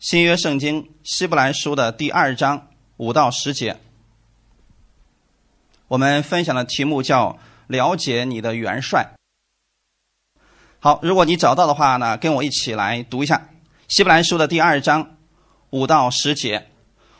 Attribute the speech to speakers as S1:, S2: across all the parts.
S1: 新约圣经希伯来书的第二章五到十节，我们分享的题目叫“了解你的元帅”。好，如果你找到的话呢，跟我一起来读一下希伯来书的第二章五到十节。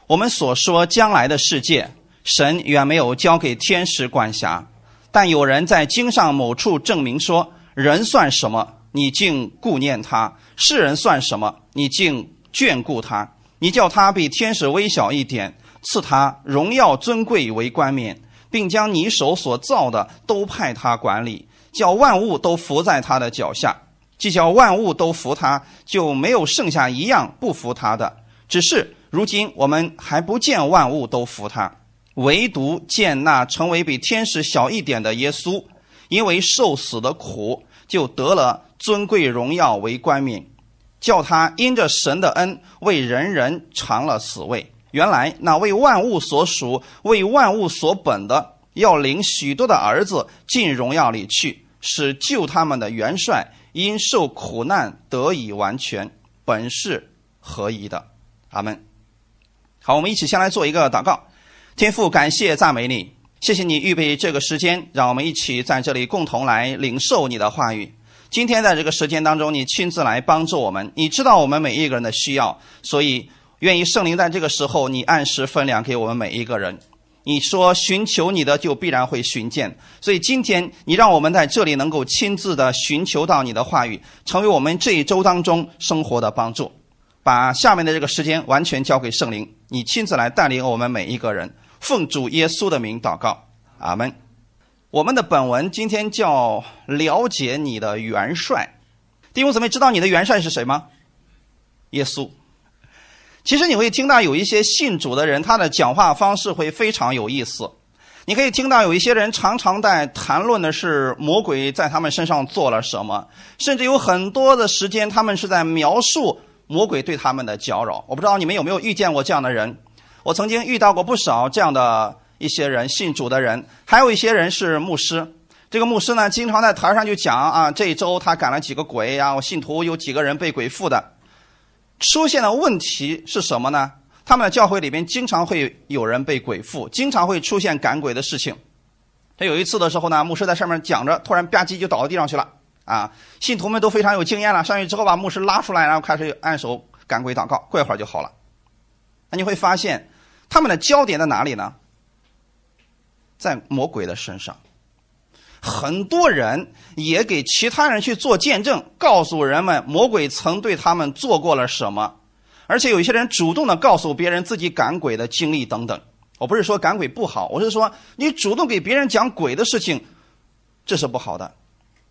S1: 我们所说将来的世界，神远没有交给天使管辖，但有人在经上某处证明说：人算什么？你竟顾念他；世人算什么？你竟眷顾他？你叫他比天使微小一点，赐他荣耀尊贵为冠冕，并将你手所造的都派他管理，叫万物都服在他的脚下。既叫万物都服他，就没有剩下一样不服他的。只是如今我们还不见万物都服他，唯独见那成为比天使小一点的耶稣，因为受死的苦，就得了尊贵荣耀为冠冕。叫他因着神的恩为人人尝了死味。原来那为万物所属、为万物所本的，要领许多的儿子进荣耀里去，使救他们的元帅因受苦难得以完全，本是合一的。阿门。好，我们一起先来做一个祷告。天父，感谢赞美你，谢谢你预备这个时间，让我们一起在这里共同来领受你的话语。今天在这个时间当中，你亲自来帮助我们。你知道我们每一个人的需要，所以愿意圣灵在这个时候，你按时分粮给我们每一个人。你说寻求你的，就必然会寻见。所以今天你让我们在这里能够亲自的寻求到你的话语，成为我们这一周当中生活的帮助。把下面的这个时间完全交给圣灵，你亲自来带领我们每一个人。奉主耶稣的名祷告，阿门。我们的本文今天叫了解你的元帅，弟兄姊妹，知道你的元帅是谁吗？耶稣。其实你会听到有一些信主的人，他的讲话方式会非常有意思。你可以听到有一些人常常在谈论的是魔鬼在他们身上做了什么，甚至有很多的时间，他们是在描述魔鬼对他们的搅扰。我不知道你们有没有遇见过这样的人？我曾经遇到过不少这样的。一些人信主的人，还有一些人是牧师。这个牧师呢，经常在台上就讲啊，这一周他赶了几个鬼呀，我信徒有几个人被鬼附的。出现的问题是什么呢？他们的教会里边经常会有人被鬼附，经常会出现赶鬼的事情。他有一次的时候呢，牧师在上面讲着，突然吧唧就倒到地上去了。啊，信徒们都非常有经验了，上去之后把牧师拉出来，然后开始按手赶鬼祷告，过一会儿就好了。那你会发现，他们的焦点在哪里呢？在魔鬼的身上，很多人也给其他人去做见证，告诉人们魔鬼曾对他们做过了什么，而且有一些人主动的告诉别人自己赶鬼的经历等等。我不是说赶鬼不好，我是说你主动给别人讲鬼的事情，这是不好的。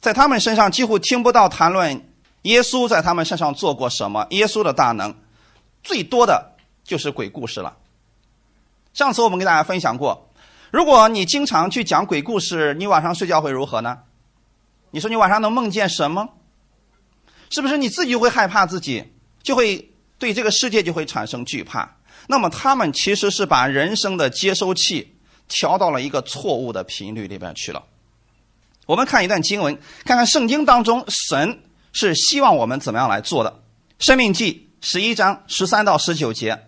S1: 在他们身上几乎听不到谈论耶稣在他们身上做过什么，耶稣的大能，最多的就是鬼故事了。上次我们给大家分享过。如果你经常去讲鬼故事，你晚上睡觉会如何呢？你说你晚上能梦见什么？是不是你自己会害怕自己，就会对这个世界就会产生惧怕？那么他们其实是把人生的接收器调到了一个错误的频率里边去了。我们看一段经文，看看圣经当中神是希望我们怎么样来做的。生命记十一章十三到十九节。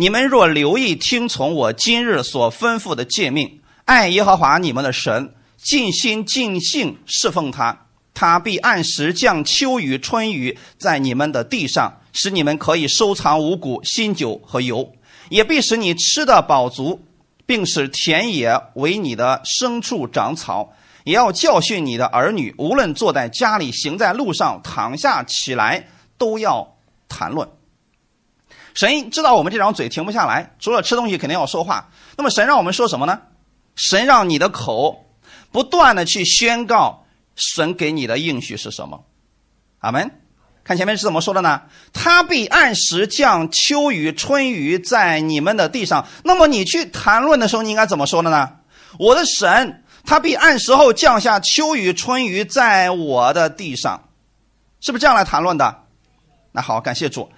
S1: 你们若留意听从我今日所吩咐的诫命，爱耶和华你们的神，尽心尽性侍奉他，他必按时降秋雨春雨在你们的地上，使你们可以收藏五谷、新酒和油，也必使你吃的饱足，并使田野为你的牲畜长草。也要教训你的儿女，无论坐在家里、行在路上、躺下起来，都要谈论。神知道我们这张嘴停不下来，除了吃东西，肯定要说话。那么神让我们说什么呢？神让你的口不断的去宣告神给你的应许是什么。阿门。看前面是怎么说的呢？他必按时降秋雨春雨在你们的地上。那么你去谈论的时候，你应该怎么说的呢？我的神，他必按时候降下秋雨春雨在我的地上，是不是这样来谈论的？那好，感谢主。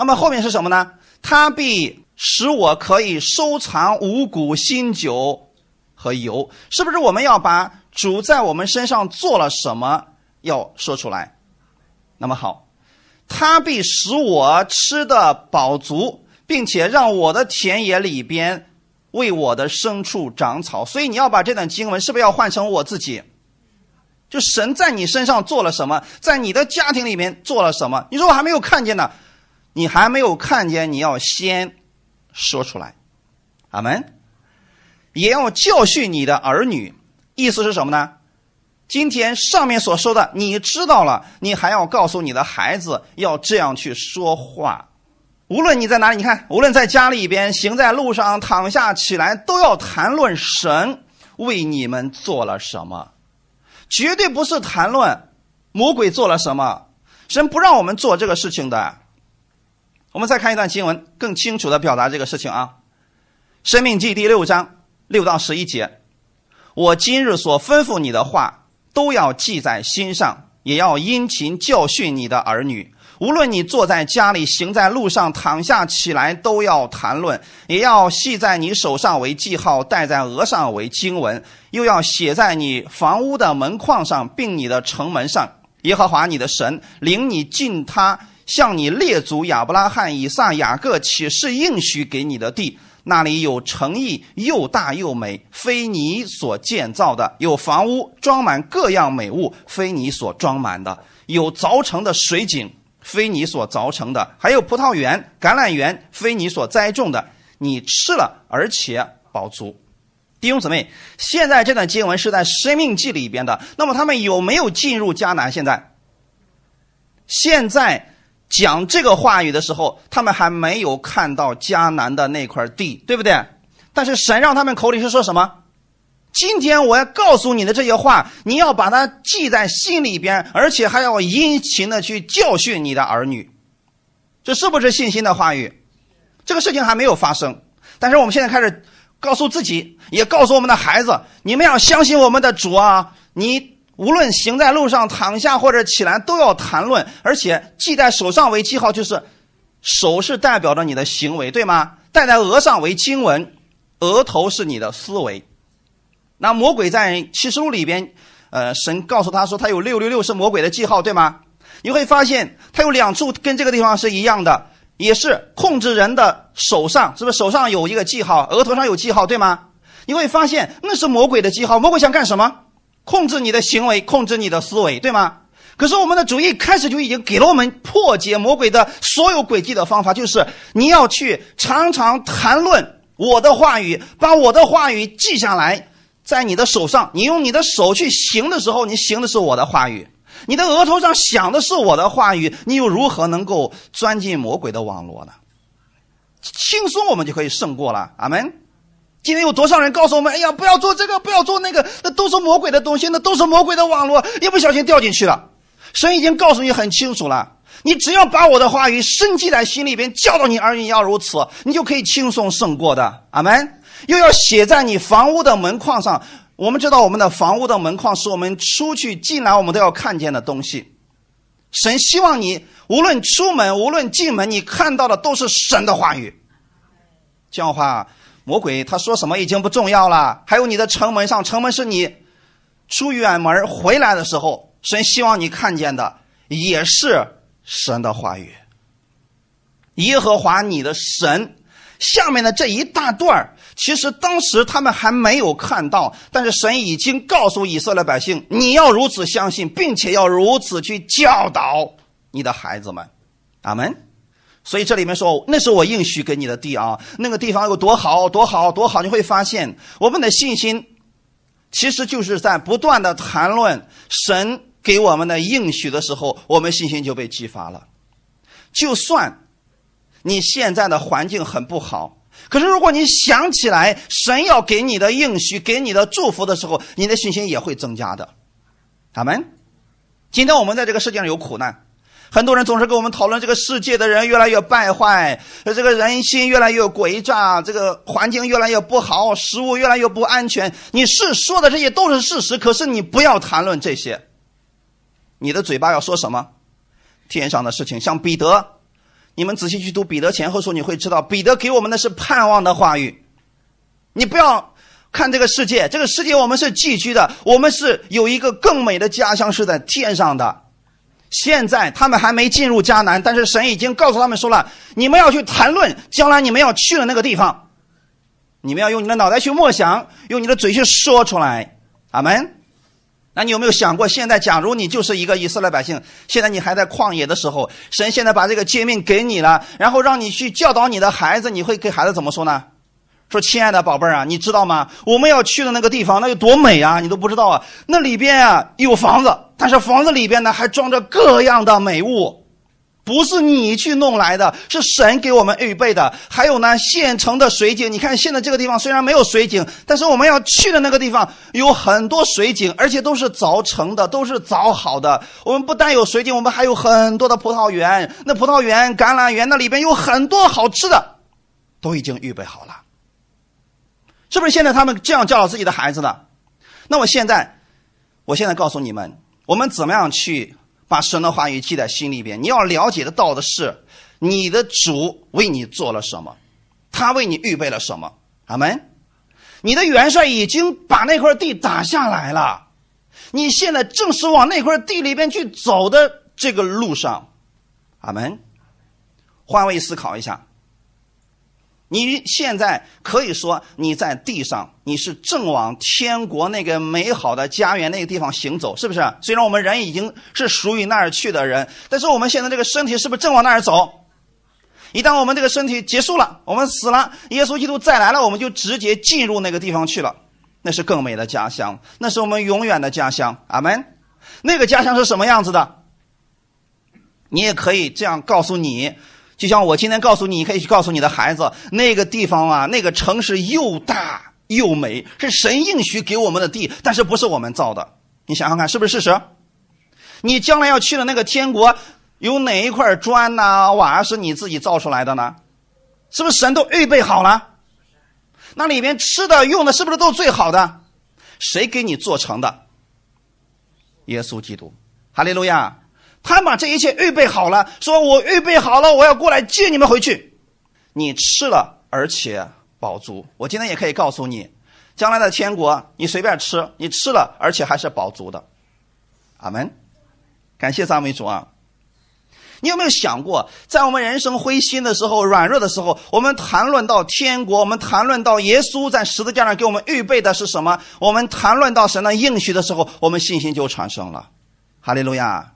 S1: 那么后面是什么呢？他必使我可以收藏五谷、新酒和油，是不是？我们要把主在我们身上做了什么要说出来。那么好，他必使我吃的饱足，并且让我的田野里边为我的牲畜长草。所以你要把这段经文是不是要换成我自己？就神在你身上做了什么，在你的家庭里面做了什么？你说我还没有看见呢，你还没有看见，你要先说出来。阿门。也要教训你的儿女，意思是什么呢？今天上面所说的，你知道了，你还要告诉你的孩子要这样去说话。无论你在哪里，你看，无论在家里边，行在路上，躺下起来，都要谈论神为你们做了什么。绝对不是谈论魔鬼做了什么，神不让我们做这个事情的。我们再看一段经文，更清楚的表达这个事情啊，《生命记》第六章六到十一节：我今日所吩咐你的话，都要记在心上，也要殷勤教训你的儿女。无论你坐在家里，行在路上，躺下起来，都要谈论；也要系在你手上为记号，戴在额上为经文，又要写在你房屋的门框上，并你的城门上。耶和华你的神领你进他向你列祖亚伯拉罕、以撒、雅各启示应许给你的地，那里有诚意又大又美，非你所建造的；有房屋装满各样美物，非你所装满的；有凿成的水井。非你所凿成的，还有葡萄园、橄榄园，非你所栽种的，你吃了而且饱足。弟兄姊妹，现在这段经文是在《生命记》里边的，那么他们有没有进入迦南？现在，现在讲这个话语的时候，他们还没有看到迦南的那块地，对不对？但是神让他们口里是说什么？今天我要告诉你的这些话，你要把它记在心里边，而且还要殷勤的去教训你的儿女。这是不是信心的话语？这个事情还没有发生，但是我们现在开始告诉自己，也告诉我们的孩子：你们要相信我们的主啊！你无论行在路上、躺下或者起来，都要谈论，而且记在手上为记号，就是手是代表着你的行为，对吗？戴在额上为经文，额头是你的思维。那魔鬼在启示录里边，呃，神告诉他说，他有六六六是魔鬼的记号，对吗？你会发现他有两处跟这个地方是一样的，也是控制人的手上，是不是手上有一个记号，额头上有记号，对吗？你会发现那是魔鬼的记号，魔鬼想干什么？控制你的行为，控制你的思维，对吗？可是我们的主一开始就已经给了我们破解魔鬼的所有诡计的方法，就是你要去常常谈论我的话语，把我的话语记下来。在你的手上，你用你的手去行的时候，你行的是我的话语；你的额头上想的是我的话语，你又如何能够钻进魔鬼的网络呢？轻松，我们就可以胜过了。阿门。今天有多少人告诉我们：“哎呀，不要做这个，不要做那个，那都是魔鬼的东西，那都是魔鬼的网络，一不小心掉进去了。”神已经告诉你很清楚了，你只要把我的话语深记在心里边，教导你儿女要如此，你就可以轻松胜过的。阿门。又要写在你房屋的门框上。我们知道，我们的房屋的门框是我们出去进来我们都要看见的东西。神希望你无论出门，无论进门，你看到的都是神的话语。这样的话，魔鬼他说什么已经不重要了。还有你的城门上，城门是你出远门回来的时候，神希望你看见的也是神的话语。耶和华你的神。下面的这一大段其实当时他们还没有看到，但是神已经告诉以色列百姓：你要如此相信，并且要如此去教导你的孩子们。阿门。所以这里面说，那是我应许给你的地啊，那个地方有多好，多好，多好！你会发现，我们的信心其实就是在不断的谈论神给我们的应许的时候，我们信心就被激发了。就算。你现在的环境很不好，可是如果你想起来神要给你的应许、给你的祝福的时候，你的信心也会增加的。阿门。今天我们在这个世界上有苦难，很多人总是跟我们讨论这个世界的人越来越败坏，这个人心越来越诡诈，这个环境越来越不好，食物越来越不安全。你是说的这些都是事实，可是你不要谈论这些。你的嘴巴要说什么？天上的事情，像彼得。你们仔细去读彼得前后书，你会知道彼得给我们的是盼望的话语。你不要看这个世界，这个世界我们是寄居的，我们是有一个更美的家乡是在天上的。现在他们还没进入迦南，但是神已经告诉他们说了：你们要去谈论将来你们要去的那个地方，你们要用你的脑袋去默想，用你的嘴去说出来。阿门。那你有没有想过，现在假如你就是一个以色列百姓，现在你还在旷野的时候，神现在把这个诫命给你了，然后让你去教导你的孩子，你会给孩子怎么说呢？说亲爱的宝贝儿啊，你知道吗？我们要去的那个地方，那有多美啊！你都不知道啊。那里边啊有房子，但是房子里边呢还装着各样的美物，不是你去弄来的，是神给我们预备的。还有呢，现成的水井。你看现在这个地方虽然没有水井，但是我们要去的那个地方有很多水井，而且都是凿成的，都是凿好的。我们不但有水井，我们还有很多的葡萄园。那葡萄园、橄榄园那里边有很多好吃的，都已经预备好了。是不是现在他们这样教导自己的孩子的？那我现在，我现在告诉你们，我们怎么样去把神的话语记在心里边？你要了解的到的是，你的主为你做了什么，他为你预备了什么。阿门。你的元帅已经把那块地打下来了，你现在正是往那块地里边去走的这个路上。阿门。换位思考一下。你现在可以说你在地上，你是正往天国那个美好的家园那个地方行走，是不是？虽然我们人已经是属于那儿去的人，但是我们现在这个身体是不是正往那儿走？一旦我们这个身体结束了，我们死了，耶稣基督再来了，我们就直接进入那个地方去了，那是更美的家乡，那是我们永远的家乡。阿门。那个家乡是什么样子的？你也可以这样告诉你。就像我今天告诉你，你可以去告诉你的孩子，那个地方啊，那个城市又大又美，是神应许给我们的地，但是不是我们造的。你想想看，是不是事实？你将来要去的那个天国，有哪一块砖呐、瓦是你自己造出来的呢？是不是神都预备好了？那里面吃的、用的，是不是都是最好的？谁给你做成的？耶稣基督，哈利路亚。他把这一切预备好了，说我预备好了，我要过来接你们回去。你吃了，而且饱足。我今天也可以告诉你，将来的天国，你随便吃，你吃了，而且还是饱足的。阿门。感谢赞美主啊！你有没有想过，在我们人生灰心的时候、软弱的时候，我们谈论到天国，我们谈论到耶稣在十字架上给我们预备的是什么？我们谈论到神的应许的时候，我们信心就产生了。哈利路亚。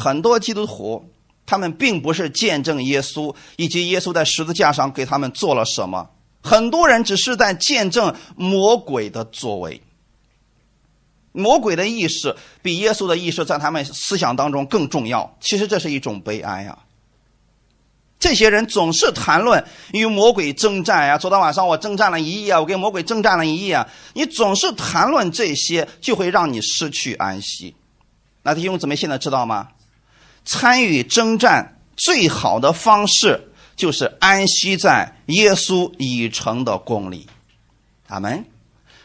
S1: 很多基督徒，他们并不是见证耶稣以及耶稣在十字架上给他们做了什么。很多人只是在见证魔鬼的作为。魔鬼的意识比耶稣的意识在他们思想当中更重要。其实这是一种悲哀啊！这些人总是谈论与魔鬼征战呀。昨天晚上我征战了一夜，我跟魔鬼征战了一夜。你总是谈论这些，就会让你失去安息。那弟兄姊妹现在知道吗？参与征战最好的方式就是安息在耶稣已成的功里，阿门。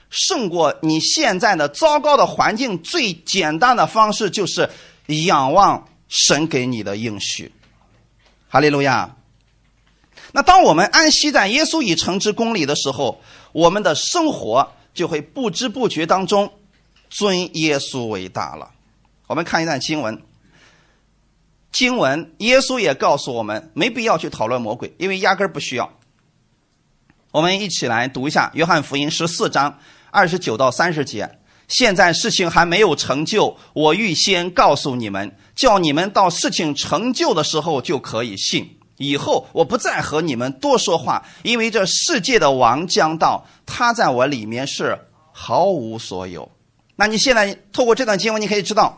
S1: 胜过你现在的糟糕的环境，最简单的方式就是仰望神给你的应许，哈利路亚。那当我们安息在耶稣已成之功里的时候，我们的生活就会不知不觉当中尊耶稣为大了。我们看一段经文。经文，耶稣也告诉我们，没必要去讨论魔鬼，因为压根儿不需要。我们一起来读一下《约翰福音》十四章二十九到三十节。现在事情还没有成就，我预先告诉你们，叫你们到事情成就的时候就可以信。以后我不再和你们多说话，因为这世界的王将到，他在我里面是毫无所有。那你现在透过这段经文，你可以知道，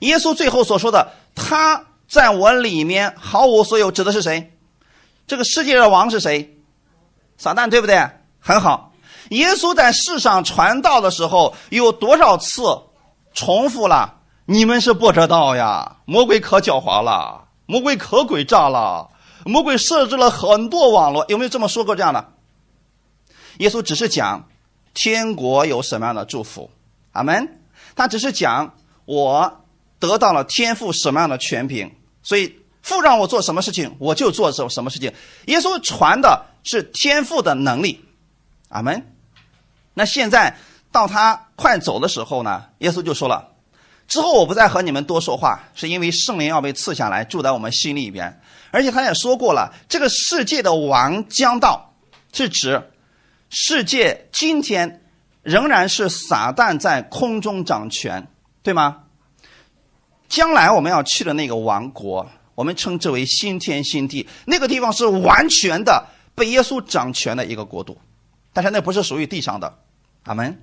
S1: 耶稣最后所说的。他在我里面毫无所有，指的是谁？这个世界的王是谁？撒旦，对不对？很好。耶稣在世上传道的时候，有多少次重复了？你们是不知道呀！魔鬼可狡猾了，魔鬼可诡诈了，魔鬼设置了很多网络。有没有这么说过这样的？耶稣只是讲天国有什么样的祝福，阿门。他只是讲我。得到了天赋什么样的权柄，所以父让我做什么事情，我就做什什么事情。耶稣传的是天赋的能力，阿门。那现在到他快走的时候呢，耶稣就说了：“之后我不再和你们多说话，是因为圣灵要被赐下来，住在我们心里边。而且他也说过了，这个世界的王将到，是指世界今天仍然是撒旦在空中掌权，对吗？将来我们要去的那个王国，我们称之为新天新地，那个地方是完全的被耶稣掌权的一个国度，但是那不是属于地上的。阿门。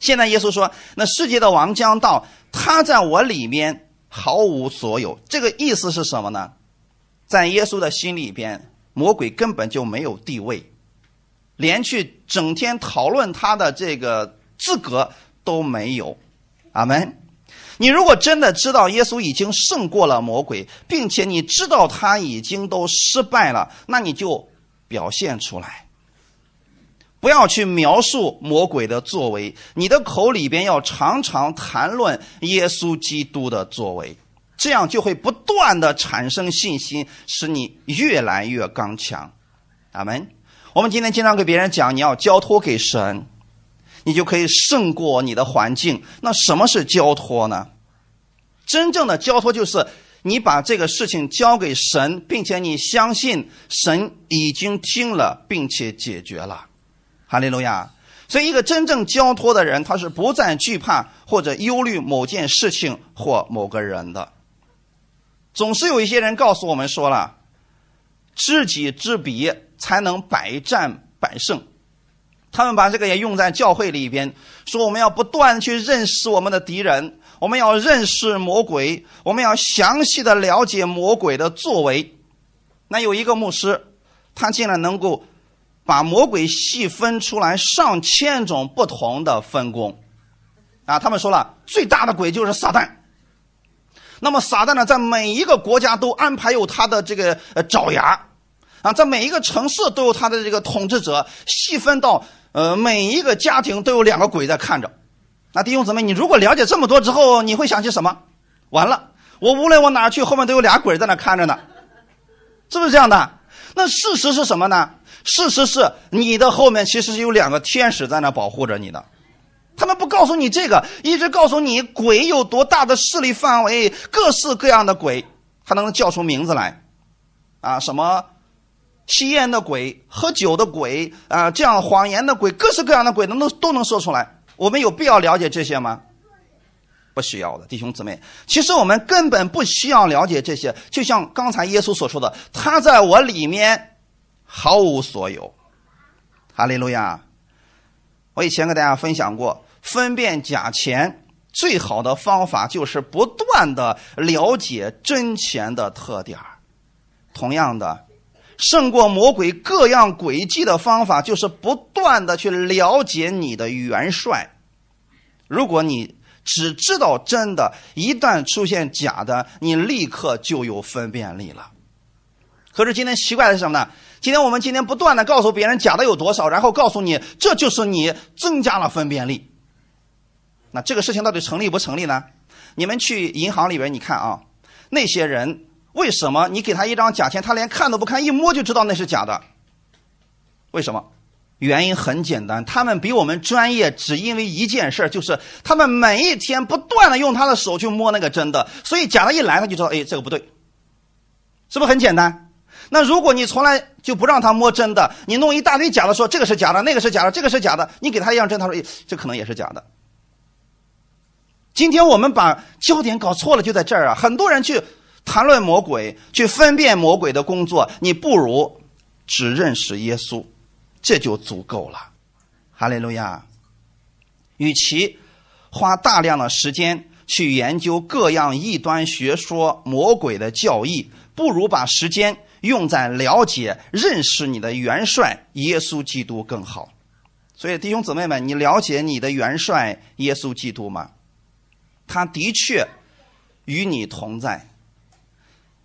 S1: 现在耶稣说，那世界的王将到，他在我里面毫无所有。这个意思是什么呢？在耶稣的心里边，魔鬼根本就没有地位，连去整天讨论他的这个资格都没有。阿门。你如果真的知道耶稣已经胜过了魔鬼，并且你知道他已经都失败了，那你就表现出来，不要去描述魔鬼的作为，你的口里边要常常谈论耶稣基督的作为，这样就会不断的产生信心，使你越来越刚强。阿门。我们今天经常给别人讲，你要交托给神。你就可以胜过你的环境。那什么是交托呢？真正的交托就是你把这个事情交给神，并且你相信神已经听了，并且解决了。哈利路亚！所以，一个真正交托的人，他是不再惧怕或者忧虑某件事情或某个人的。总是有一些人告诉我们说了：“知己知彼，才能百战百胜。”他们把这个也用在教会里边，说我们要不断去认识我们的敌人，我们要认识魔鬼，我们要详细的了解魔鬼的作为。那有一个牧师，他竟然能够把魔鬼细分出来上千种不同的分工。啊，他们说了，最大的鬼就是撒旦。那么撒旦呢，在每一个国家都安排有他的这个爪牙，啊，在每一个城市都有他的这个统治者，细分到。呃，每一个家庭都有两个鬼在看着。那弟兄姊妹，你如果了解这么多之后，你会想起什么？完了，我无论往哪去，后面都有俩鬼在那看着呢，是不是这样的？那事实是什么呢？事实是你的后面其实是有两个天使在那保护着你的。他们不告诉你这个，一直告诉你鬼有多大的势力范围，各式各样的鬼，还能叫出名字来，啊，什么？吸烟的鬼、喝酒的鬼啊，这样谎言的鬼，各式各样的鬼，能都都能说出来。我们有必要了解这些吗？不需要的，弟兄姊妹。其实我们根本不需要了解这些。就像刚才耶稣所说的，他在我里面毫无所有。哈利路亚！我以前跟大家分享过，分辨假钱最好的方法就是不断的了解真钱的特点同样的。胜过魔鬼各样诡计的方法，就是不断的去了解你的元帅。如果你只知道真的，一旦出现假的，你立刻就有分辨力了。可是今天奇怪的是什么呢？今天我们今天不断的告诉别人假的有多少，然后告诉你这就是你增加了分辨力。那这个事情到底成立不成立呢？你们去银行里边，你看啊，那些人。为什么你给他一张假钱，他连看都不看，一摸就知道那是假的？为什么？原因很简单，他们比我们专业，只因为一件事就是他们每一天不断的用他的手去摸那个真的，所以假的一来，他就知道，哎，这个不对，是不是很简单？那如果你从来就不让他摸真的，你弄一大堆假的，说这个是假的，那个是假的，这个是假的，你给他一样真，他说，哎，这可能也是假的。今天我们把焦点搞错了，就在这儿啊，很多人去。谈论魔鬼，去分辨魔鬼的工作，你不如只认识耶稣，这就足够了。哈利路亚！与其花大量的时间去研究各样异端学说、魔鬼的教义，不如把时间用在了解、认识你的元帅耶稣基督更好。所以，弟兄姊妹们，你了解你的元帅耶稣基督吗？他的确与你同在。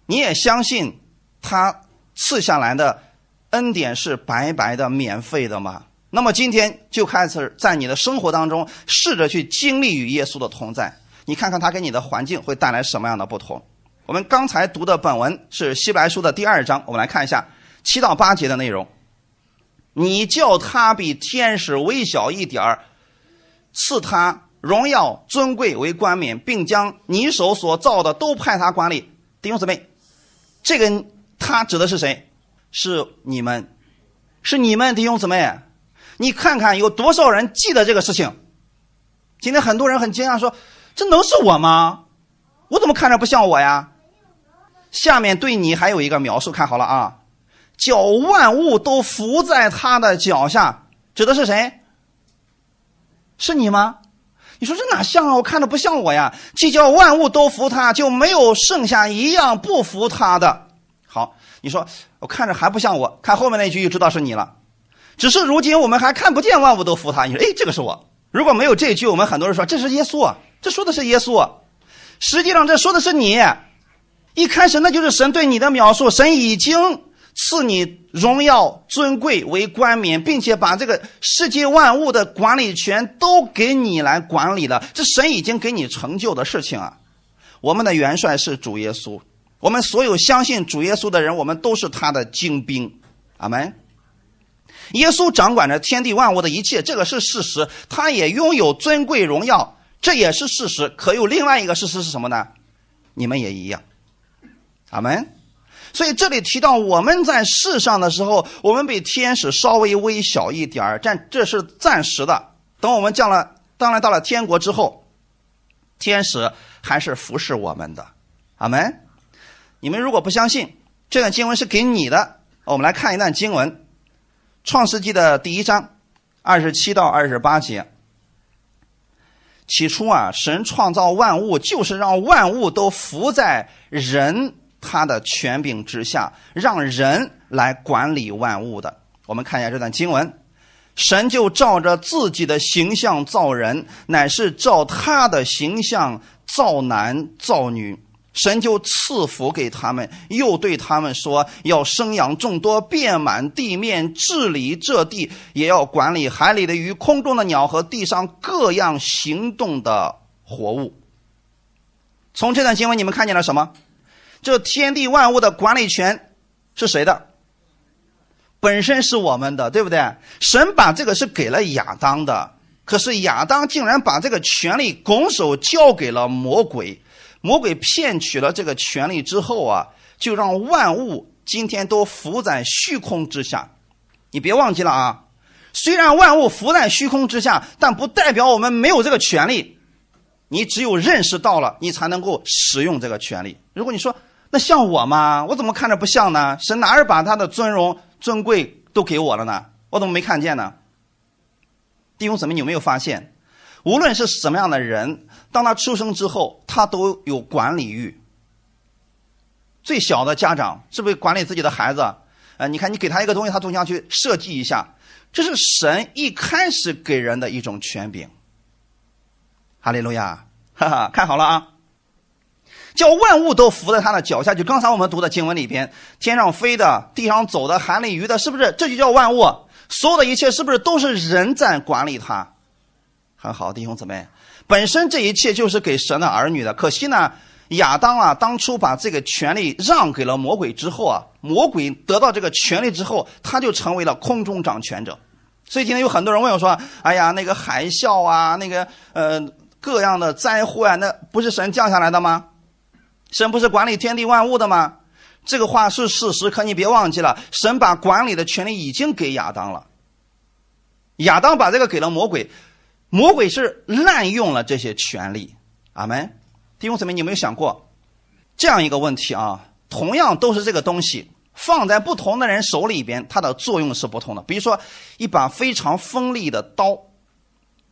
S1: 你也相信他赐下来的恩典是白白的、免费的吗？那么今天就开始在你的生活当中试着去经历与耶稣的同在，你看看他给你的环境会带来什么样的不同。我们刚才读的本文是希伯书的第二章，我们来看一下七到八节的内容。你叫他比天使微小一点儿，赐他。荣耀、尊贵为冠冕，并将你手所造的都派他管理。弟兄姊妹，这个他指的是谁？是你们，是你们弟兄姊妹。你看看有多少人记得这个事情？今天很多人很惊讶说：“这能是我吗？我怎么看着不像我呀？”下面对你还有一个描述，看好了啊，叫万物都伏在他的脚下，指的是谁？是你吗？你说这哪像啊？我看着不像我呀。既叫万物都服他，就没有剩下一样不服他的。好，你说我看着还不像我，看后面那句就知道是你了。只是如今我们还看不见万物都服他。你说，哎，这个是我。如果没有这句，我们很多人说这是耶稣啊，这说的是耶稣。啊实际上这说的是你。一开始那就是神对你的描述，神已经赐你荣耀尊贵为冠冕，并且把这个世界万物的管理权都给你来管理了。这神已经给你成就的事情啊！我们的元帅是主耶稣，我们所有相信主耶稣的人，我们都是他的精兵。阿门。耶稣掌管着天地万物的一切，这个是事实。他也拥有尊贵荣耀，这也是事实。可有另外一个事实是什么呢？你们也一样。阿门。所以这里提到我们在世上的时候，我们比天使稍微微小一点儿，但这是暂时的。等我们降了，当然到了天国之后，天使还是服侍我们的。阿门。你们如果不相信，这段经文是给你的。我们来看一段经文，《创世纪》的第一章，二十七到二十八节。起初啊，神创造万物，就是让万物都服在人。他的权柄之下，让人来管理万物的。我们看一下这段经文：神就照着自己的形象造人，乃是照他的形象造男造女。神就赐福给他们，又对他们说：要生养众多，遍满地面，治理这地，也要管理海里的鱼、空中的鸟和地上各样行动的活物。从这段经文，你们看见了什么？这天地万物的管理权是谁的？本身是我们的，对不对？神把这个是给了亚当的，可是亚当竟然把这个权利拱手交给了魔鬼。魔鬼骗取了这个权利之后啊，就让万物今天都浮在虚空之下。你别忘记了啊，虽然万物浮在虚空之下，但不代表我们没有这个权利。你只有认识到了，你才能够使用这个权利。如果你说，那像我吗？我怎么看着不像呢？神哪儿把他的尊荣尊贵都给我了呢？我怎么没看见呢？弟兄姊妹，你有没有发现，无论是什么样的人，当他出生之后，他都有管理欲。最小的家长是不是管理自己的孩子？呃，你看你给他一个东西，他总想去设计一下，这是神一开始给人的一种权柄。哈利路亚，哈哈，看好了啊。叫万物都伏在他的脚下，就刚才我们读的经文里边，天上飞的、地上走的、海里鱼的，是不是？这就叫万物，所有的一切是不是都是人在管理它？很好，弟兄姊妹，本身这一切就是给神的儿女的。可惜呢，亚当啊，当初把这个权利让给了魔鬼之后啊，魔鬼得到这个权利之后，他就成为了空中掌权者。所以今天有很多人问我说：“哎呀，那个海啸啊，那个呃各样的灾祸啊，那不是神降下来的吗？”神不是管理天地万物的吗？这个话是事实，可你别忘记了，神把管理的权利已经给亚当了。亚当把这个给了魔鬼，魔鬼是滥用了这些权利。阿门。弟兄姊妹，你有没有想过这样一个问题啊？同样都是这个东西，放在不同的人手里边，它的作用是不同的。比如说，一把非常锋利的刀，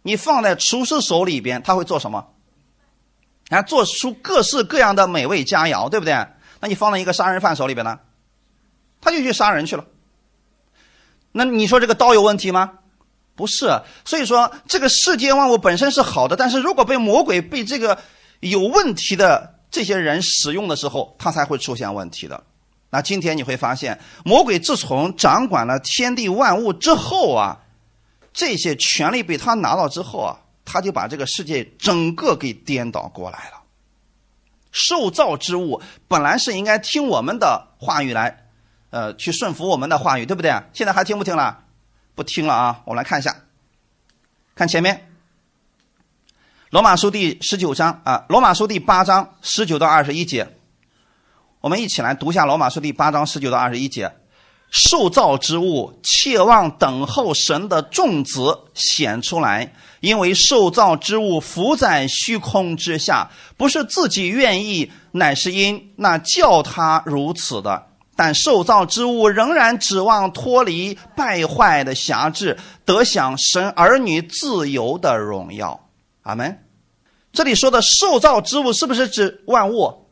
S1: 你放在厨师手里边，他会做什么？啊，做出各式各样的美味佳肴，对不对？那你放在一个杀人犯手里边呢，他就去杀人去了。那你说这个刀有问题吗？不是。所以说，这个世界万物本身是好的，但是如果被魔鬼被这个有问题的这些人使用的时候，他才会出现问题的。那今天你会发现，魔鬼自从掌管了天地万物之后啊，这些权利被他拿到之后啊。他就把这个世界整个给颠倒过来了。受造之物本来是应该听我们的话语来，呃，去顺服我们的话语，对不对？现在还听不听了？不听了啊！我们来看一下，看前面，《罗马书第十九章啊，罗马书第八章十九到二十一节，我们一起来读一下罗马书第八章十九到二十一节。受造之物切望等候神的种子显出来，因为受造之物浮在虚空之下，不是自己愿意，乃是因那叫他如此的。但受造之物仍然指望脱离败坏的辖制，得享神儿女自由的荣耀。阿门。这里说的受造之物是不是指万物？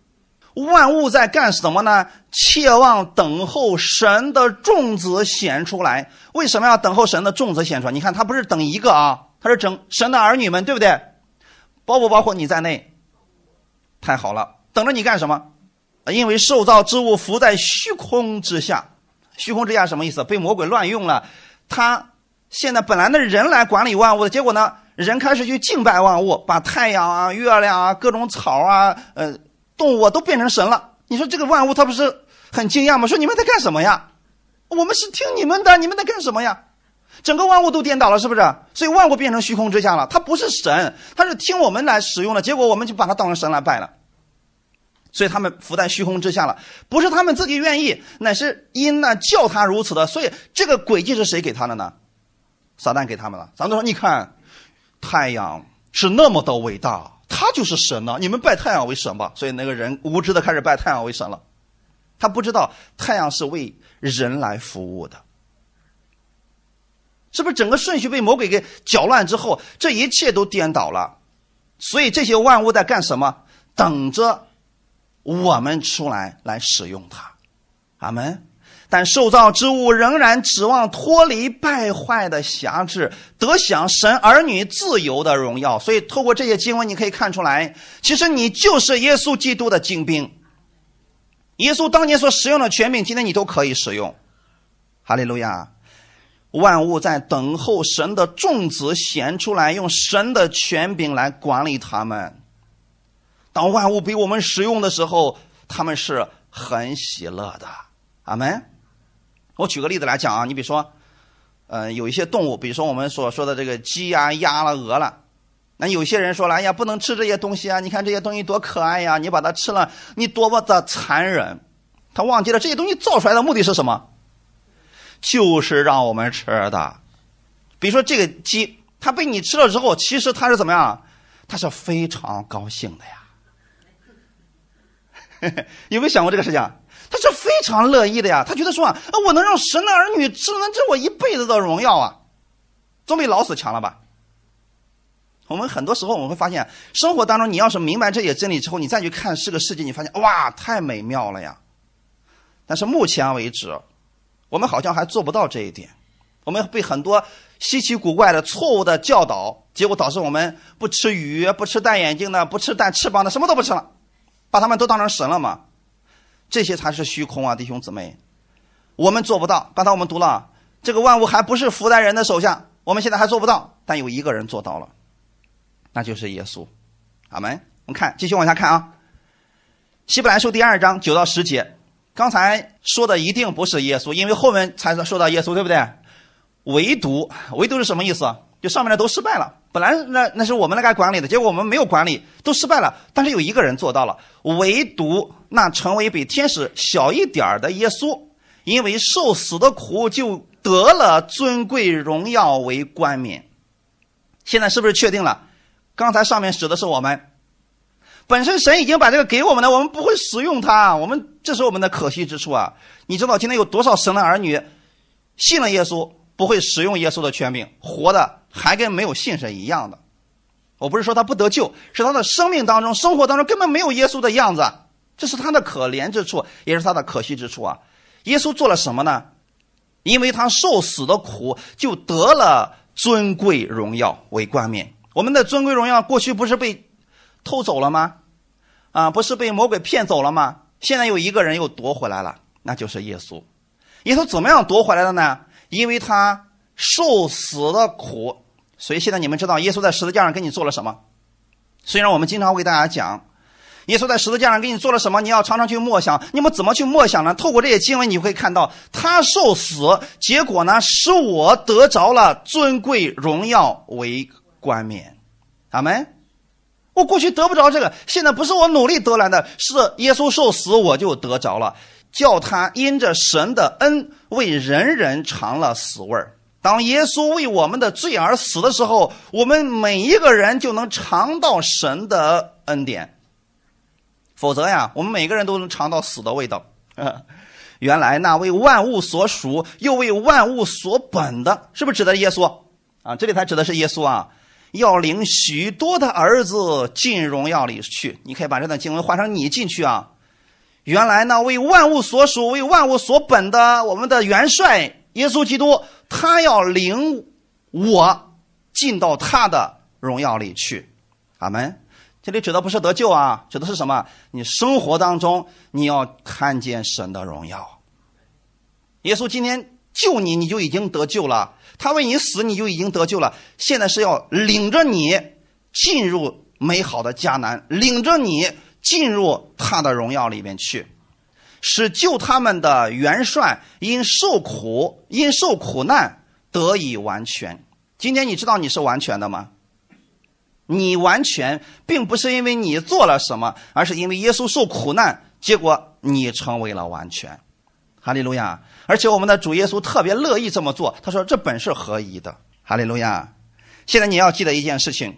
S1: 万物在干什么呢？切望等候神的种子显出来。为什么要等候神的种子显出来？你看，他不是等一个啊，他是整神的儿女们，对不对？包不包括你在内？太好了，等着你干什么？因为受造之物浮在虚空之下，虚空之下什么意思？被魔鬼乱用了。他现在本来的人来管理万物的，结果呢，人开始去敬拜万物，把太阳啊、月亮啊、各种草啊、呃。动物都变成神了，你说这个万物它不是很惊讶吗？说你们在干什么呀？我们是听你们的，你们在干什么呀？整个万物都颠倒了，是不是？所以万物变成虚空之下了。它不是神，它是听我们来使用的，结果我们就把它当成神来拜了。所以他们伏在虚空之下了，不是他们自己愿意，乃是因呢叫他如此的。所以这个轨迹是谁给他的呢？撒旦给他们了。咱们说，你看，太阳是那么的伟大。他就是神呢，你们拜太阳为神吧。所以那个人无知的开始拜太阳为神了，他不知道太阳是为人来服务的，是不是？整个顺序被魔鬼给搅乱之后，这一切都颠倒了。所以这些万物在干什么？等着我们出来来使用它。阿门。但受造之物仍然指望脱离败坏的辖制，得享神儿女自由的荣耀。所以，透过这些经文，你可以看出来，其实你就是耶稣基督的精兵。耶稣当年所使用的权柄，今天你都可以使用。哈利路亚！万物在等候神的种子显出来，用神的权柄来管理他们。当万物被我们使用的时候，他们是很喜乐的。阿门。我举个例子来讲啊，你比如说，呃，有一些动物，比如说我们所说的这个鸡呀、鸭了、鹅了，那有些人说了，哎呀，不能吃这些东西啊！你看这些东西多可爱呀，你把它吃了，你多么的残忍！他忘记了这些东西造出来的目的是什么？就是让我们吃的。比如说这个鸡，它被你吃了之后，其实它是怎么样？它是非常高兴的呀。有没有想过这个事情？他是非常乐意的呀，他觉得说啊，我能让神的儿女吃，能这我一辈子的荣耀啊，总比老死强了吧？我们很多时候我们会发现，生活当中你要是明白这些真理之后，你再去看这个世界，你发现哇，太美妙了呀！但是目前为止，我们好像还做不到这一点。我们被很多稀奇古怪的错误的教导，结果导致我们不吃鱼，不吃戴眼睛的，不吃带翅膀的，什么都不吃了，把他们都当成神了嘛？这些才是虚空啊，弟兄姊妹，我们做不到。刚才我们读了，这个万物还不是伏在人的手下，我们现在还做不到。但有一个人做到了，那就是耶稣。阿门。我们看，继续往下看啊，《希伯来书》第二章九到十节，刚才说的一定不是耶稣，因为后面才说到耶稣，对不对？唯独，唯独是什么意思？就上面的都失败了。本来那那是我们来该管理的，结果我们没有管理，都失败了。但是有一个人做到了，唯独那成为比天使小一点的耶稣，因为受死的苦，就得了尊贵荣耀为冠冕。现在是不是确定了？刚才上面指的是我们，本身神已经把这个给我们了，我们不会使用它，我们这是我们的可惜之处啊！你知道今天有多少神的儿女信了耶稣？不会使用耶稣的权柄，活的还跟没有信神一样的。我不是说他不得救，是他的生命当中、生活当中根本没有耶稣的样子，这是他的可怜之处，也是他的可惜之处啊。耶稣做了什么呢？因为他受死的苦，就得了尊贵荣耀为冠冕。我们的尊贵荣耀过去不是被偷走了吗？啊，不是被魔鬼骗走了吗？现在有一个人又夺回来了，那就是耶稣。耶稣怎么样夺回来的呢？因为他受死的苦，所以现在你们知道耶稣在十字架上给你做了什么。虽然我们经常为大家讲，耶稣在十字架上给你做了什么，你要常常去默想。你们怎么去默想呢？透过这些经文，你会看到他受死，结果呢，使我得着了尊贵荣耀为冠冕。阿门。我过去得不着这个，现在不是我努力得来的，是耶稣受死我就得着了，叫他因着神的恩为人人尝了死味儿。当耶稣为我们的罪而死的时候，我们每一个人就能尝到神的恩典。否则呀，我们每个人都能尝到死的味道。原来那为万物所属又为万物所本的，是不是指的耶稣啊？这里才指的是耶稣啊，要领许多的儿子进荣耀里去。你可以把这段经文换成你进去啊。原来呢为万物所属、为万物所本的，我们的元帅耶稣基督。他要领我进到他的荣耀里去，阿门。这里指的不是得救啊，指的是什么？你生活当中你要看见神的荣耀。耶稣今天救你，你就已经得救了；他为你死，你就已经得救了。现在是要领着你进入美好的迦南，领着你进入他的荣耀里面去。使救他们的元帅因受苦因受苦难得以完全。今天你知道你是完全的吗？你完全并不是因为你做了什么，而是因为耶稣受苦难，结果你成为了完全。哈利路亚！而且我们的主耶稣特别乐意这么做。他说：“这本是合宜的。”哈利路亚！现在你要记得一件事情：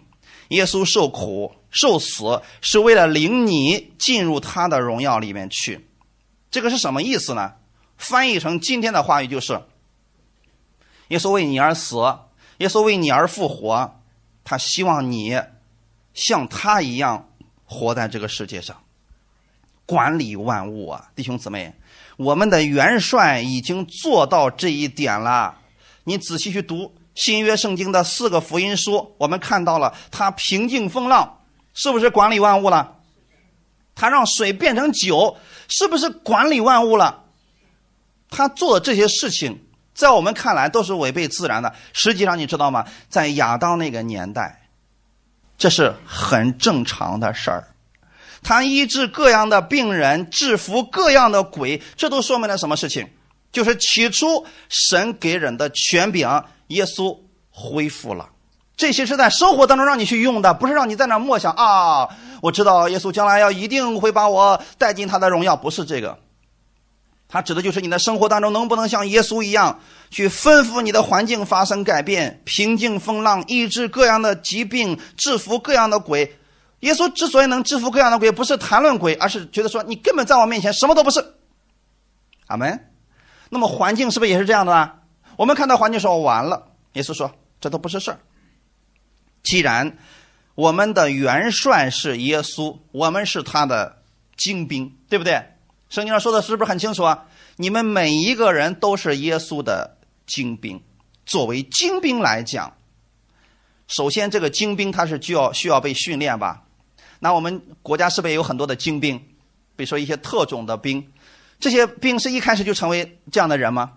S1: 耶稣受苦受死是为了领你进入他的荣耀里面去。这个是什么意思呢？翻译成今天的话语就是：耶稣为你而死，耶稣为你而复活，他希望你像他一样活在这个世界上，管理万物啊！弟兄姊妹，我们的元帅已经做到这一点了。你仔细去读新约圣经的四个福音书，我们看到了他平静风浪，是不是管理万物了？他让水变成酒。是不是管理万物了？他做的这些事情，在我们看来都是违背自然的。实际上，你知道吗？在亚当那个年代，这是很正常的事儿。他医治各样的病人，制服各样的鬼，这都说明了什么事情？就是起初神给人的权柄，耶稣恢复了。这些是在生活当中让你去用的，不是让你在那默想啊！我知道耶稣将来要一定会把我带进他的荣耀，不是这个。他指的就是你的生活当中能不能像耶稣一样，去吩咐你的环境发生改变，平静风浪，医治各样的疾病，制服各样的鬼。耶稣之所以能制服各样的鬼，不是谈论鬼，而是觉得说你根本在我面前什么都不是。阿门。那么环境是不是也是这样的呢？我们看到环境说完了，耶稣说这都不是事儿。既然我们的元帅是耶稣，我们是他的精兵，对不对？圣经上说的是不是很清楚啊？你们每一个人都是耶稣的精兵。作为精兵来讲，首先这个精兵他是需要需要被训练吧？那我们国家是不是也有很多的精兵？比如说一些特种的兵，这些兵是一开始就成为这样的人吗？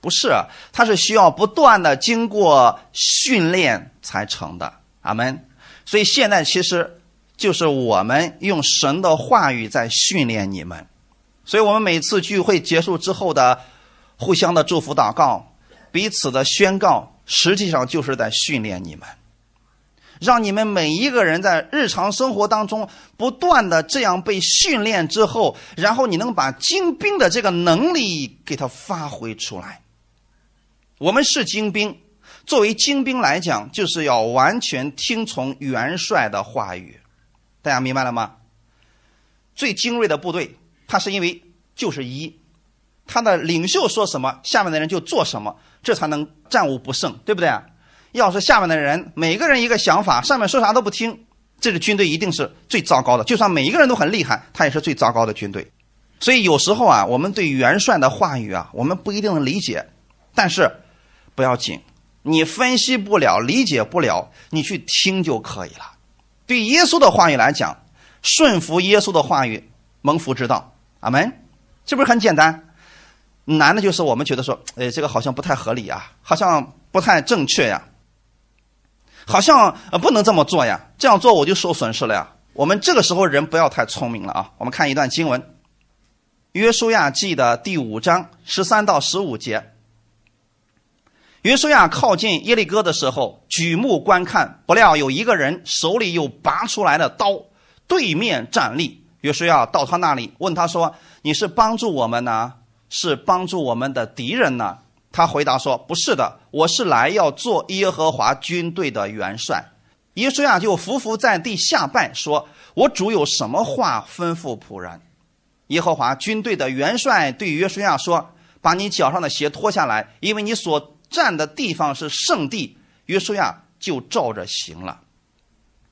S1: 不是，他是需要不断的经过训练才成的。阿门。所以现在其实就是我们用神的话语在训练你们。所以我们每次聚会结束之后的互相的祝福祷告、彼此的宣告，实际上就是在训练你们，让你们每一个人在日常生活当中不断的这样被训练之后，然后你能把精兵的这个能力给它发挥出来。我们是精兵，作为精兵来讲，就是要完全听从元帅的话语。大家明白了吗？最精锐的部队，他是因为就是一，他的领袖说什么，下面的人就做什么，这才能战无不胜，对不对？要是下面的人每个人一个想法，上面说啥都不听，这个军队一定是最糟糕的。就算每一个人都很厉害，他也是最糟糕的军队。所以有时候啊，我们对元帅的话语啊，我们不一定能理解，但是。不要紧，你分析不了、理解不了，你去听就可以了。对耶稣的话语来讲，顺服耶稣的话语，蒙福之道。阿门，是不是很简单？难的就是我们觉得说，哎，这个好像不太合理啊，好像不太正确呀，好像呃不能这么做呀，这样做我就受损失了呀。我们这个时候人不要太聪明了啊。我们看一段经文，《约书亚记》的第五章十三到十五节。约书亚靠近耶利哥的时候，举目观看，不料有一个人手里有拔出来的刀，对面站立。约书亚到他那里，问他说：“你是帮助我们呢，是帮助我们的敌人呢？”他回答说：“不是的，我是来要做耶和华军队的元帅。”约书亚就伏伏在地下拜，说：“我主有什么话吩咐仆人？”耶和华军队的元帅对约书亚说：“把你脚上的鞋脱下来，因为你所。”站的地方是圣地，约书亚就照着行了。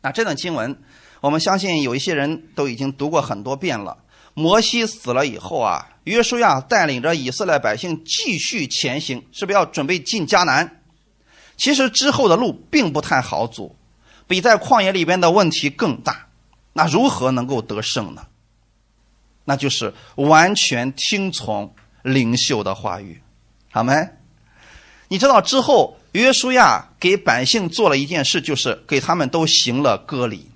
S1: 那这段经文，我们相信有一些人都已经读过很多遍了。摩西死了以后啊，约书亚带领着以色列百姓继续前行，是不是要准备进迦南？其实之后的路并不太好走，比在旷野里边的问题更大。那如何能够得胜呢？那就是完全听从领袖的话语，好没？你知道之后，约书亚给百姓做了一件事，就是给他们都行了割礼。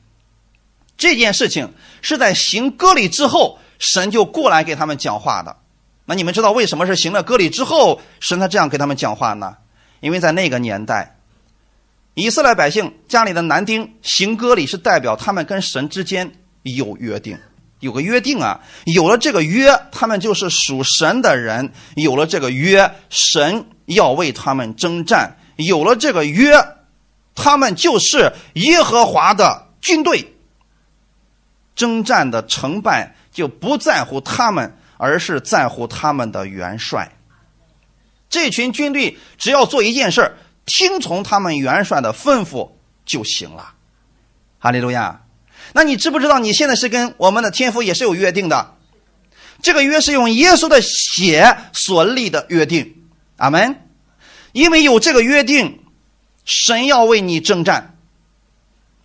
S1: 这件事情是在行割礼之后，神就过来给他们讲话的。那你们知道为什么是行了割礼之后，神才这样给他们讲话呢？因为在那个年代，以色列百姓家里的男丁行割礼，是代表他们跟神之间有约定，有个约定啊。有了这个约，他们就是属神的人。有了这个约，神。要为他们征战，有了这个约，他们就是耶和华的军队。征战的成败就不在乎他们，而是在乎他们的元帅。这群军队只要做一件事听从他们元帅的吩咐就行了。哈利路亚！那你知不知道你现在是跟我们的天父也是有约定的？这个约是用耶稣的血所立的约定。阿门，因为有这个约定，神要为你征战。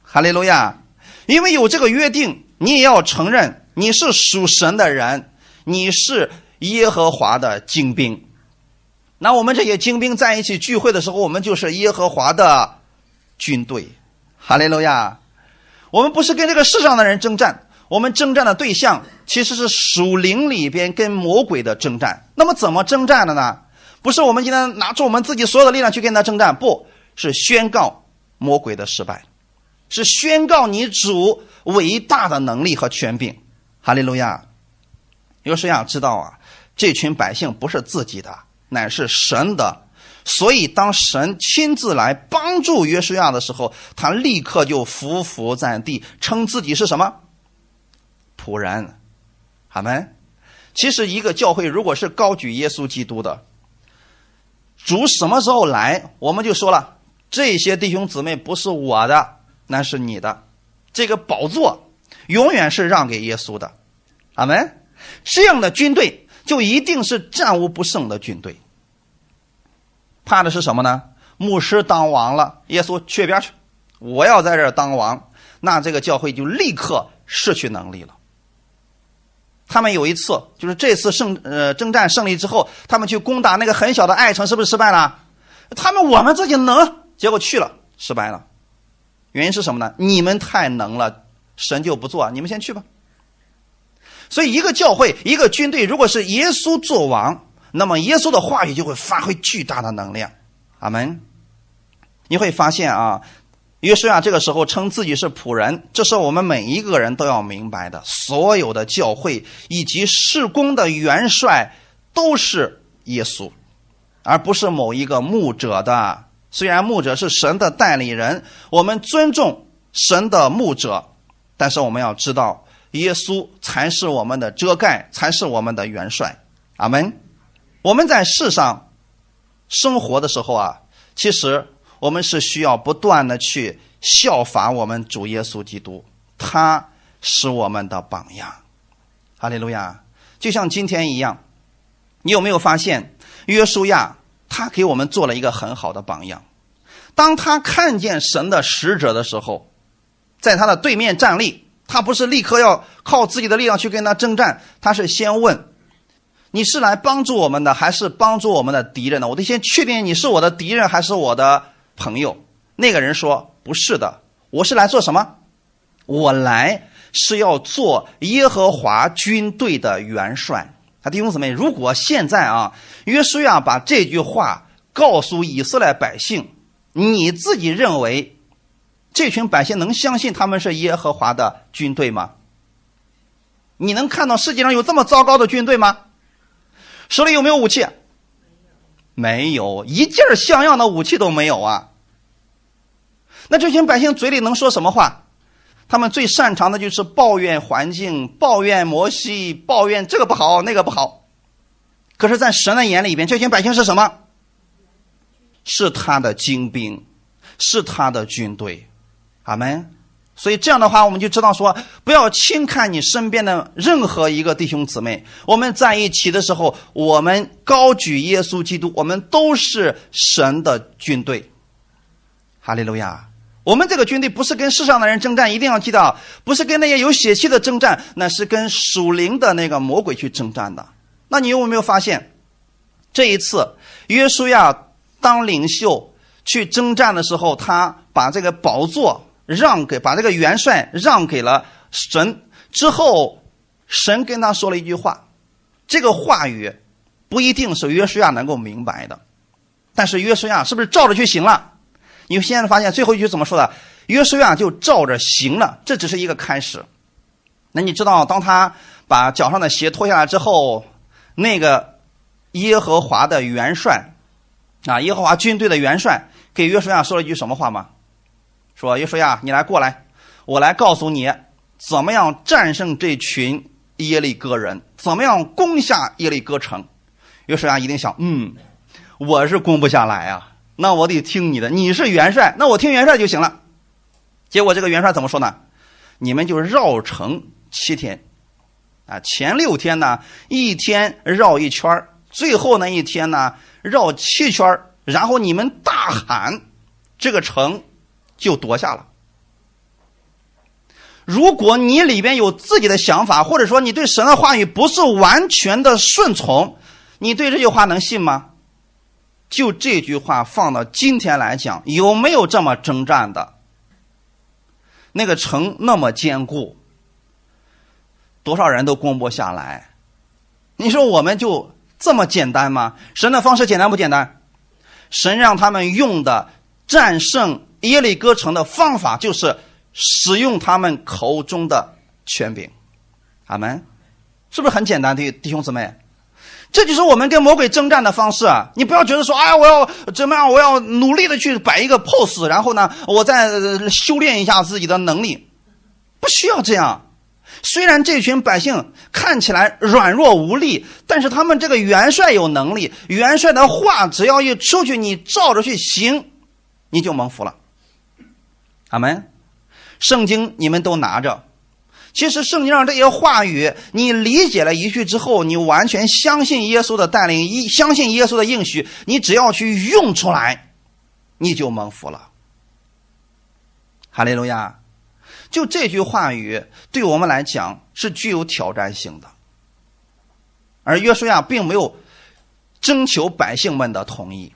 S1: 哈利路亚！因为有这个约定，你也要承认你是属神的人，你是耶和华的精兵。那我们这些精兵在一起聚会的时候，我们就是耶和华的军队。哈利路亚！我们不是跟这个世上的人征战，我们征战的对象其实是属灵里边跟魔鬼的征战。那么怎么征战的呢？不是我们今天拿出我们自己所有的力量去跟他征战，不是宣告魔鬼的失败，是宣告你主伟大的能力和权柄。哈利路亚！约书亚知道啊，这群百姓不是自己的，乃是神的，所以当神亲自来帮助约书亚的时候，他立刻就伏伏在地，称自己是什么仆人。好没？其实一个教会如果是高举耶稣基督的。主什么时候来，我们就说了，这些弟兄姊妹不是我的，那是你的。这个宝座永远是让给耶稣的，阿门。这样的军队就一定是战无不胜的军队。怕的是什么呢？牧师当王了，耶稣去一边去，我要在这儿当王，那这个教会就立刻失去能力了。他们有一次，就是这次胜呃征战胜利之后，他们去攻打那个很小的爱城，是不是失败了？他们我们自己能，结果去了失败了。原因是什么呢？你们太能了，神就不做，你们先去吧。所以，一个教会、一个军队，如果是耶稣做王，那么耶稣的话语就会发挥巨大的能量。阿门。你会发现啊。约书亚这个时候称自己是仆人，这是我们每一个人都要明白的。所有的教会以及事工的元帅都是耶稣，而不是某一个牧者的。虽然牧者是神的代理人，我们尊重神的牧者，但是我们要知道，耶稣才是我们的遮盖，才是我们的元帅。阿门。我们在世上生活的时候啊，其实。我们是需要不断的去效法我们主耶稣基督，他是我们的榜样。哈利路亚！就像今天一样，你有没有发现约书亚他给我们做了一个很好的榜样？当他看见神的使者的时候，在他的对面站立，他不是立刻要靠自己的力量去跟他征战，他是先问：你是来帮助我们的，还是帮助我们的敌人呢？我得先确定你是我的敌人还是我的。朋友，那个人说：“不是的，我是来做什么？我来是要做耶和华军队的元帅。”啊，弟兄姊妹，如果现在啊，约书亚把这句话告诉以色列百姓，你自己认为这群百姓能相信他们是耶和华的军队吗？你能看到世界上有这么糟糕的军队吗？手里有没有武器？没有，一件像样的武器都没有啊。那这群百姓嘴里能说什么话？他们最擅长的就是抱怨环境、抱怨摩西、抱怨这个不好那个不好。可是，在神的眼里边，这群百姓是什么？是他的精兵，是他的军队。阿门。所以这样的话，我们就知道说，不要轻看你身边的任何一个弟兄姊妹。我们在一起的时候，我们高举耶稣基督，我们都是神的军队。哈利路亚。我们这个军队不是跟世上的人征战，一定要记得啊，不是跟那些有血气的征战，那是跟属灵的那个魔鬼去征战的。那你有没有发现，这一次约书亚当领袖去征战的时候，他把这个宝座让给，把这个元帅让给了神之后，神跟他说了一句话，这个话语不一定是约书亚能够明白的，但是约书亚是不是照着去行了？你现在发现最后一句怎么说的？约书亚就照着行了，这只是一个开始。那你知道，当他把脚上的鞋脱下来之后，那个耶和华的元帅啊，耶和华军队的元帅给约书亚说了一句什么话吗？说约书亚，你来过来，我来告诉你怎么样战胜这群耶利哥人，怎么样攻下耶利哥城。约书亚一定想，嗯，我是攻不下来啊。那我得听你的，你是元帅，那我听元帅就行了。结果这个元帅怎么说呢？你们就绕城七天，啊，前六天呢一天绕一圈最后那一天呢绕七圈然后你们大喊，这个城就夺下了。如果你里边有自己的想法，或者说你对神的话语不是完全的顺从，你对这句话能信吗？就这句话放到今天来讲，有没有这么征战的？那个城那么坚固，多少人都攻不下来。你说我们就这么简单吗？神的方式简单不简单？神让他们用的战胜耶利哥城的方法，就是使用他们口中的权柄。阿门，是不是很简单？弟弟兄姊妹。这就是我们跟魔鬼征战的方式啊！你不要觉得说，哎，我要怎么样？我要努力的去摆一个 pose，然后呢，我再修炼一下自己的能力。不需要这样。虽然这群百姓看起来软弱无力，但是他们这个元帅有能力。元帅的话只要一出去，你照着去行，你就蒙福了。阿门。圣经你们都拿着。其实圣经上这些话语，你理解了一句之后，你完全相信耶稣的带领，一相信耶稣的应许，你只要去用出来，你就蒙福了。哈利路亚！就这句话语对我们来讲是具有挑战性的，而约书亚并没有征求百姓们的同意，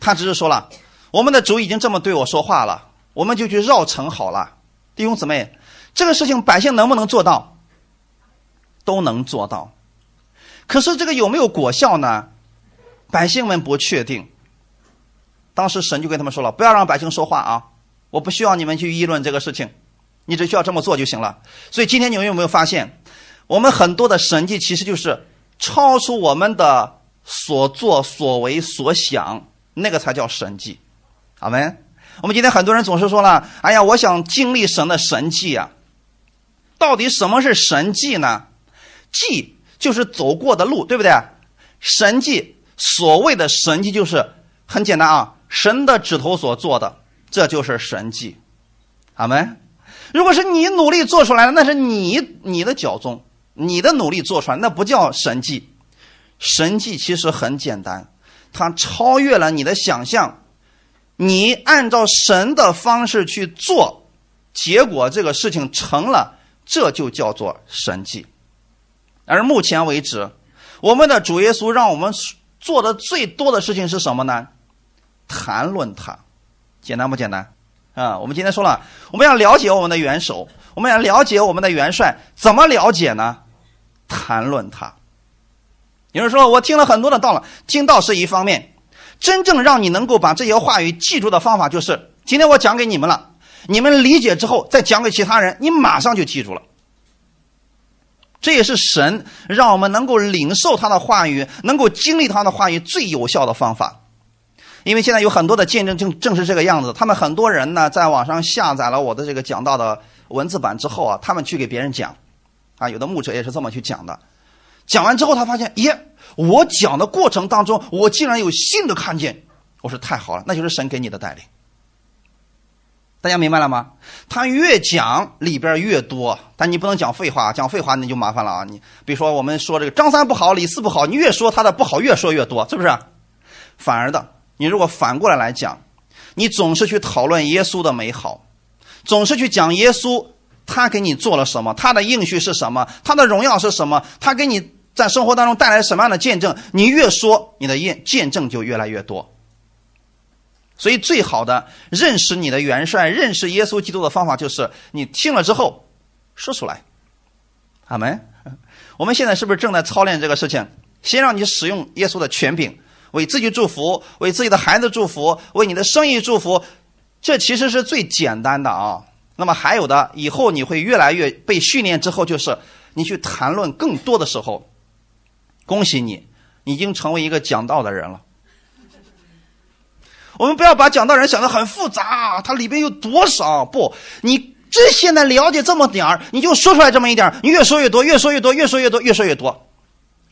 S1: 他只是说了：“我们的主已经这么对我说话了，我们就去绕城好了。”弟兄姊妹。这个事情百姓能不能做到？都能做到，可是这个有没有果效呢？百姓们不确定。当时神就跟他们说了：“不要让百姓说话啊！我不需要你们去议论这个事情，你只需要这么做就行了。”所以今天你们有没有发现，我们很多的神迹其实就是超出我们的所作所为所想，那个才叫神迹。阿门。我们今天很多人总是说了：“哎呀，我想经历神的神迹啊！”到底什么是神迹呢？迹就是走过的路，对不对？神迹，所谓的神迹就是很简单啊，神的指头所做的，这就是神迹。阿门。如果是你努力做出来的，那是你你的脚踪，你的努力做出来，那不叫神迹。神迹其实很简单，它超越了你的想象。你按照神的方式去做，结果这个事情成了。这就叫做神迹，而目前为止，我们的主耶稣让我们做的最多的事情是什么呢？谈论他，简单不简单？啊，我们今天说了，我们要了解我们的元首，我们要了解我们的元帅，怎么了解呢？谈论他。有人说，我听了很多的道了，听道是一方面，真正让你能够把这些话语记住的方法，就是今天我讲给你们了，你们理解之后再讲给其他人，你马上就记住了。这也是神让我们能够领受他的话语，能够经历他的话语最有效的方法。因为现在有很多的见证正正是这个样子，他们很多人呢在网上下载了我的这个讲道的文字版之后啊，他们去给别人讲，啊，有的牧者也是这么去讲的。讲完之后，他发现，耶，我讲的过程当中，我竟然有新的看见。我说太好了，那就是神给你的带领。大家明白了吗？他越讲里边越多，但你不能讲废话，讲废话那就麻烦了啊！你比如说，我们说这个张三不好，李四不好，你越说他的不好，越说越多，是不是？反而的，你如果反过来来讲，你总是去讨论耶稣的美好，总是去讲耶稣他给你做了什么，他的应许是什么，他的荣耀是什么，他给你在生活当中带来什么样的见证，你越说，你的见见证就越来越多。所以，最好的认识你的元帅、认识耶稣基督的方法，就是你听了之后说出来。阿门。我们现在是不是正在操练这个事情？先让你使用耶稣的权柄，为自己祝福，为自己的孩子祝福，为你的生意祝福。这其实是最简单的啊。那么还有的，以后你会越来越被训练之后，就是你去谈论更多的时候，恭喜你，已经成为一个讲道的人了。我们不要把讲道人想的很复杂，它里边有多少？不，你这现在了解这么点儿，你就说出来这么一点儿你越说越多，越说越多，越说越多，越说越多。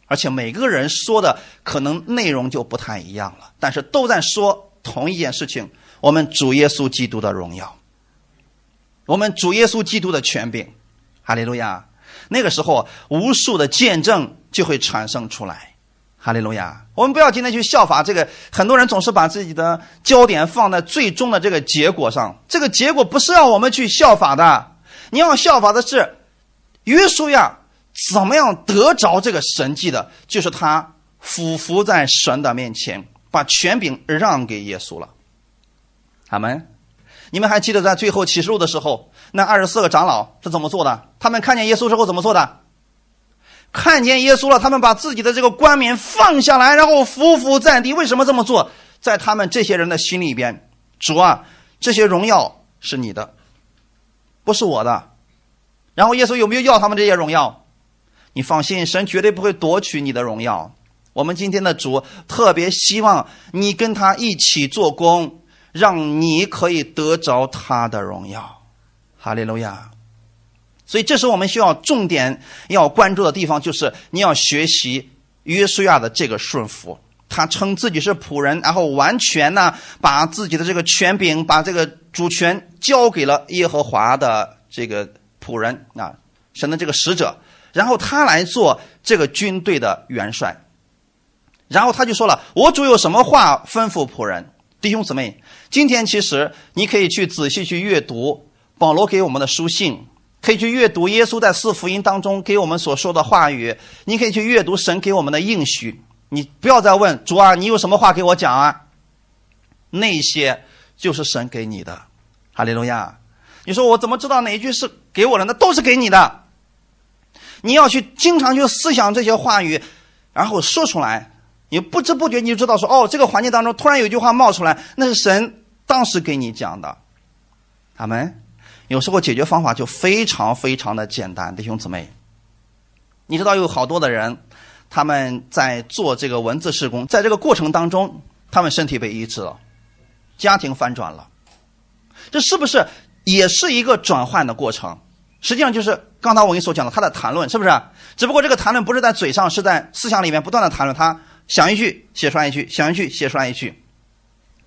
S1: 而且每个人说的可能内容就不太一样了，但是都在说同一件事情：我们主耶稣基督的荣耀，我们主耶稣基督的权柄。哈利路亚！那个时候，无数的见证就会产生出来。哈利路亚！我们不要今天去效法这个，很多人总是把自己的焦点放在最终的这个结果上。这个结果不是让我们去效法的，你要效法的是约书亚怎么样得着这个神迹的，就是他俯伏在神的面前，把权柄让给耶稣了。阿门！你们还记得在最后启示录的时候，那二十四个长老是怎么做的？他们看见耶稣之后怎么做的？看见耶稣了，他们把自己的这个冠冕放下来，然后匍匐在地。为什么这么做？在他们这些人的心里边，主啊，这些荣耀是你的，不是我的。然后耶稣有没有要他们这些荣耀？你放心，神绝对不会夺取你的荣耀。我们今天的主特别希望你跟他一起做工，让你可以得着他的荣耀。哈利路亚。所以，这时候我们需要重点要关注的地方，就是你要学习约书亚的这个顺服。他称自己是仆人，然后完全呢把自己的这个权柄、把这个主权交给了耶和华的这个仆人啊，神的这个使者，然后他来做这个军队的元帅。然后他就说了：“我主有什么话吩咐仆人？”弟兄姊妹，今天其实你可以去仔细去阅读保罗给我们的书信。可以去阅读耶稣在四福音当中给我们所说的话语，你可以去阅读神给我们的应许。你不要再问主啊，你有什么话给我讲啊？那些就是神给你的，哈利路亚。你说我怎么知道哪一句是给我的？那都是给你的。你要去经常去思想这些话语，然后说出来。你不知不觉你就知道说哦，这个环境当中突然有一句话冒出来，那是神当时给你讲的。阿门。有时候解决方法就非常非常的简单，弟兄姊妹，你知道有好多的人，他们在做这个文字施工，在这个过程当中，他们身体被医治了，家庭翻转了，这是不是也是一个转换的过程？实际上就是刚才我跟你所讲的，他的谈论是不是？只不过这个谈论不是在嘴上，是在思想里面不断的谈论，他想一句写出来一句，想一句写出来一句。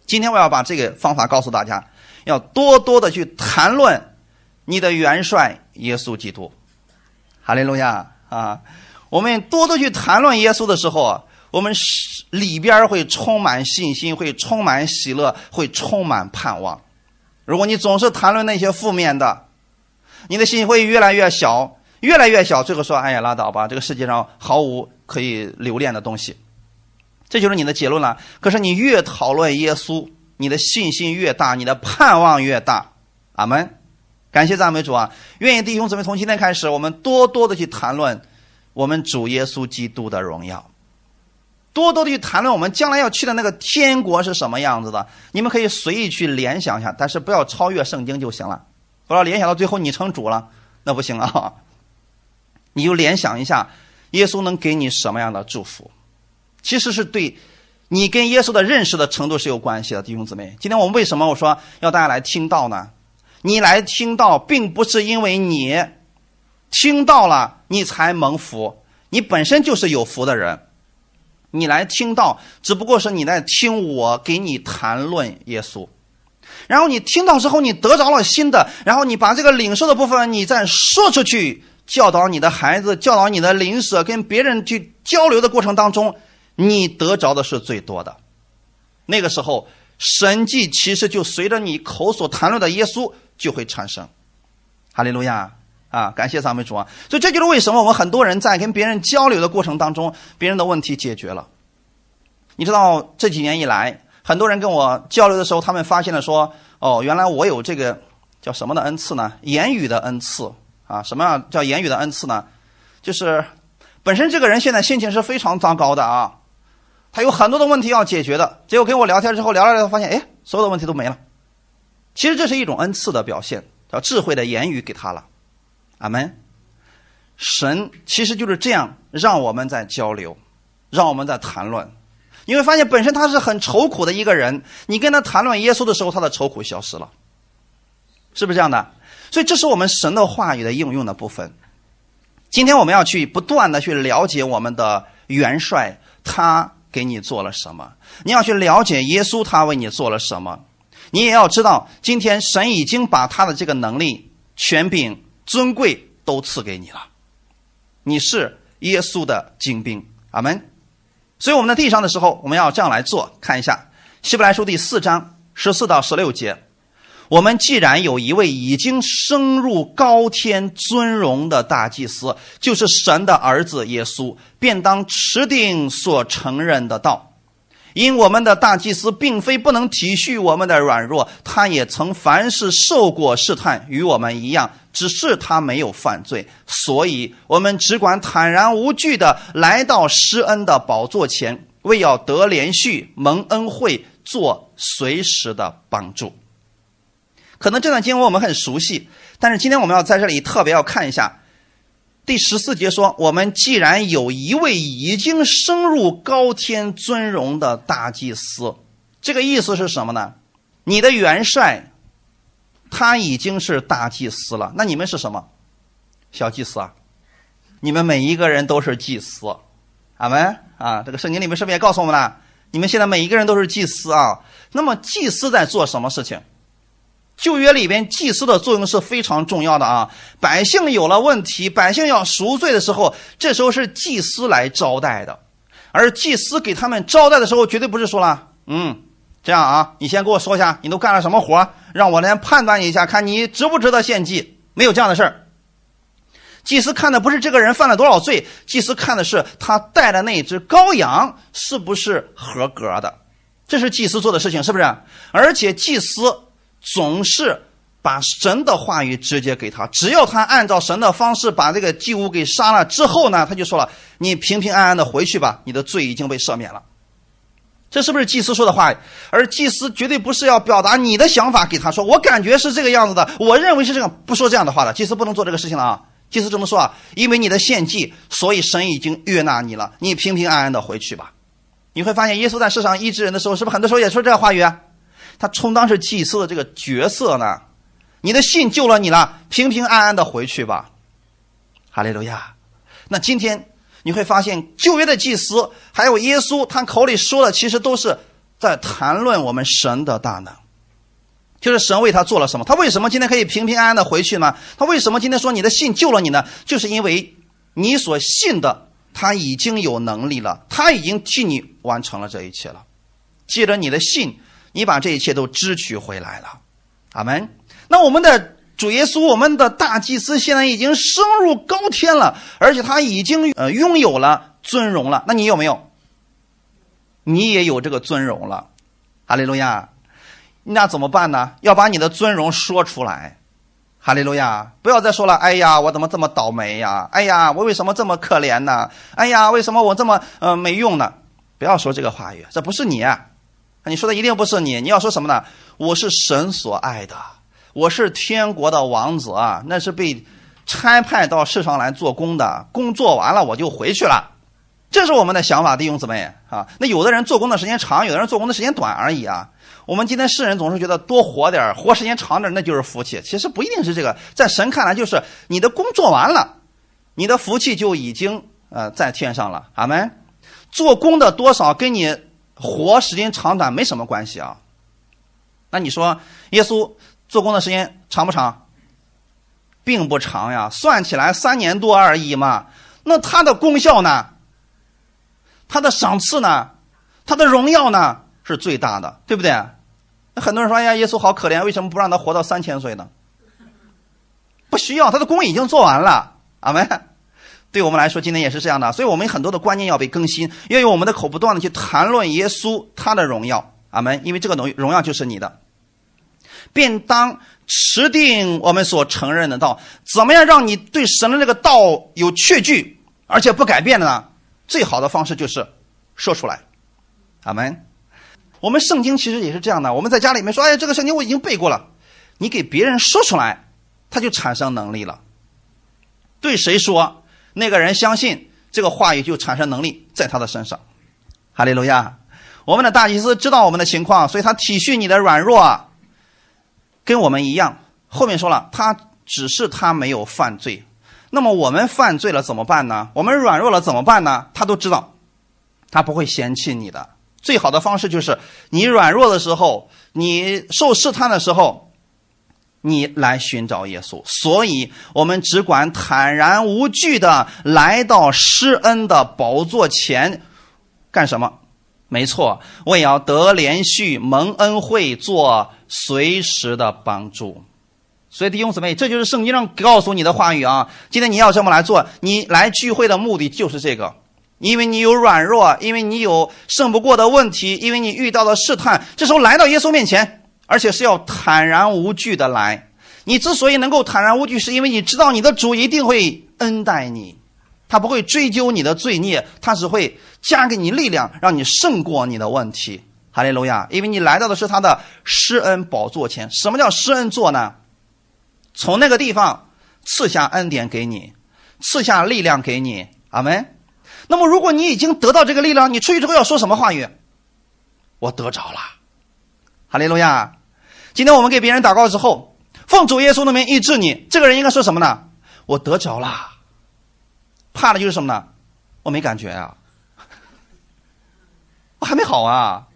S1: 今天我要把这个方法告诉大家，要多多的去谈论。你的元帅耶稣基督，哈利路亚啊！我们多多去谈论耶稣的时候啊，我们里边会充满信心，会充满喜乐，会充满盼望。如果你总是谈论那些负面的，你的信心会越来越小，越来越小。最后说：“哎呀，拉倒吧，这个世界上毫无可以留恋的东西。”这就是你的结论了。可是你越讨论耶稣，你的信心越大，你的盼望越大。阿门。感谢赞美主啊！愿意弟兄姊妹从今天开始，我们多多的去谈论我们主耶稣基督的荣耀。多多的去谈论我们将来要去的那个天国是什么样子的。你们可以随意去联想一下，但是不要超越圣经就行了。不要联想到最后你成主了，那不行啊！你就联想一下，耶稣能给你什么样的祝福？其实是对你跟耶稣的认识的程度是有关系的，弟兄姊妹。今天我们为什么我说要大家来听到呢？你来听到，并不是因为你听到了你才蒙福，你本身就是有福的人。你来听到，只不过是你在听我给你谈论耶稣。然后你听到之后，你得着了新的，然后你把这个领受的部分，你再说出去，教导你的孩子，教导你的邻舍，跟别人去交流的过程当中，你得着的是最多的。那个时候，神迹其实就随着你口所谈论的耶稣就会产生。哈利路亚啊！感谢赞美主啊！所以这就是为什么我们很多人在跟别人交流的过程当中，别人的问题解决了。你知道这几年以来。很多人跟我交流的时候，他们发现了说：“哦，原来我有这个叫什么的恩赐呢？言语的恩赐啊？什么样叫言语的恩赐呢？就是本身这个人现在心情是非常糟糕的啊，他有很多的问题要解决的。结果跟我聊天之后，聊了聊，发现哎，所有的问题都没了。其实这是一种恩赐的表现，叫智慧的言语给他了。阿门。神其实就是这样让我们在交流，让我们在谈论。”你会发现，本身他是很愁苦的一个人。你跟他谈论耶稣的时候，他的愁苦消失了，是不是这样的？所以，这是我们神的话语的应用的部分。今天我们要去不断的去了解我们的元帅，他给你做了什么？你要去了解耶稣，他为你做了什么？你也要知道，今天神已经把他的这个能力、权柄、尊贵都赐给你了。你是耶稣的精兵，阿门。所以我们在地上的时候，我们要这样来做。看一下《希伯来书》第四章十四到十六节：我们既然有一位已经升入高天尊荣的大祭司，就是神的儿子耶稣，便当持定所承认的道。因我们的大祭司并非不能体恤我们的软弱，他也曾凡事受过试探，与我们一样，只是他没有犯罪。所以，我们只管坦然无惧的来到施恩的宝座前，为要得连续蒙恩惠，做随时的帮助。可能这段经文我们很熟悉，但是今天我们要在这里特别要看一下。第十四节说：“我们既然有一位已经升入高天尊荣的大祭司，这个意思是什么呢？你的元帅他已经是大祭司了，那你们是什么？小祭司啊！你们每一个人都是祭司，阿门啊！这个圣经里面是不是也告诉我们了？你们现在每一个人都是祭司啊！那么祭司在做什么事情？”旧约里边祭司的作用是非常重要的啊！百姓有了问题，百姓要赎罪的时候，这时候是祭司来招待的。而祭司给他们招待的时候，绝对不是说了，嗯，这样啊，你先给我说一下，你都干了什么活，让我来判断一下，看你值不值得献祭。没有这样的事儿。祭司看的不是这个人犯了多少罪，祭司看的是他带的那只羔羊是不是合格的，这是祭司做的事情，是不是？而且祭司。总是把神的话语直接给他，只要他按照神的方式把这个祭物给杀了之后呢，他就说了：“你平平安安的回去吧，你的罪已经被赦免了。”这是不是祭司说的话？而祭司绝对不是要表达你的想法给他说，我感觉是这个样子的，我认为是这样，不说这样的话的。祭司不能做这个事情了啊！祭司这么说啊？因为你的献祭，所以神已经悦纳你了，你平平安安的回去吧。你会发现，耶稣在世上医治人的时候，是不是很多时候也说这个话语啊？他充当是祭司的这个角色呢，你的信救了你了，平平安安的回去吧，哈利路亚。那今天你会发现，旧约的祭司还有耶稣，他口里说的其实都是在谈论我们神的大能，就是神为他做了什么，他为什么今天可以平平安安的回去呢？他为什么今天说你的信救了你呢？就是因为你所信的他已经有能力了，他已经替你完成了这一切了，借着你的信。你把这一切都支取回来了，阿门。那我们的主耶稣，我们的大祭司，现在已经升入高天了，而且他已经呃拥有了尊荣了。那你有没有？你也有这个尊荣了，哈利路亚。那怎么办呢？要把你的尊荣说出来，哈利路亚。不要再说了，哎呀，我怎么这么倒霉呀？哎呀，我为什么这么可怜呢？哎呀，为什么我这么呃没用呢？不要说这个话语，这不是你，你说的一定不是你。你要说什么呢？我是神所爱的，我是天国的王子啊，那是被差派到世上来做工的，工作完了我就回去了。这是我们的想法，弟兄姊妹啊。那有的人做工的时间长，有的人做工的时间短而已啊。我们今天世人总是觉得多活点活时间长点那就是福气。其实不一定是这个，在神看来，就是你的工作完了，你的福气就已经呃在天上了。阿门。做工的多少跟你活时间长短没什么关系啊。那你说耶稣做工的时间长不长？并不长呀，算起来三年多而已嘛。那他的功效呢？他的赏赐呢？他的荣耀呢？是最大的，对不对？很多人说：“哎呀，耶稣好可怜，为什么不让他活到三千岁呢？”不需要，他的功已经做完了。阿门。对我们来说，今天也是这样的，所以我们很多的观念要被更新，要用我们的口不断的去谈论耶稣他的荣耀。阿门。因为这个荣荣耀就是你的，便当持定我们所承认的道。怎么样让你对神的这个道有确据，而且不改变的呢？最好的方式就是说出来。阿门。我们圣经其实也是这样的。我们在家里面说：“哎，这个圣经我已经背过了。”你给别人说出来，他就产生能力了。对谁说，那个人相信这个话语就产生能力在他的身上。哈利路亚！我们的大祭司知道我们的情况，所以他体恤你的软弱，跟我们一样。后面说了，他只是他没有犯罪。那么我们犯罪了怎么办呢？我们软弱了怎么办呢？他都知道，他不会嫌弃你的。最好的方式就是你软弱的时候，你受试探的时候，你来寻找耶稣。所以，我们只管坦然无惧的来到施恩的宝座前，干什么？没错，我也要得连续蒙恩惠，做随时的帮助。所以弟兄姊妹，这就是圣经上告诉你的话语啊！今天你要这么来做，你来聚会的目的就是这个。因为你有软弱，因为你有胜不过的问题，因为你遇到了试探，这时候来到耶稣面前，而且是要坦然无惧的来。你之所以能够坦然无惧，是因为你知道你的主一定会恩待你，他不会追究你的罪孽，他只会加给你力量，让你胜过你的问题。哈利路亚！因为你来到的是他的施恩宝座前。什么叫施恩座呢？从那个地方赐下恩典给你，赐下力量给你。阿门。那么，如果你已经得到这个力量，你出去之后要说什么话语？我得着了，哈利路亚！今天我们给别人祷告之后，奉主耶稣的名医治你，这个人应该说什么呢？我得着了。怕的就是什么呢？我没感觉啊，我还没好啊。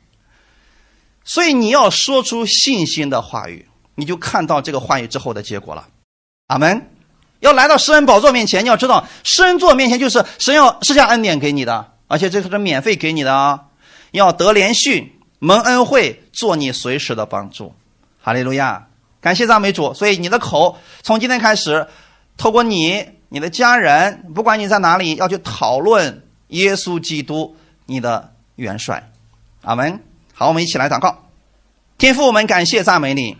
S1: 所以你要说出信心的话语，你就看到这个话语之后的结果了。阿门。要来到施恩宝座面前，你要知道，施恩座面前就是神要施下恩典给你的，而且这是免费给你的啊！要得连续蒙恩惠，做你随时的帮助。哈利路亚，感谢赞美主。所以你的口从今天开始，透过你、你的家人，不管你在哪里，要去讨论耶稣基督，你的元帅。阿门。好，我们一起来祷告。天父，我们感谢赞美你。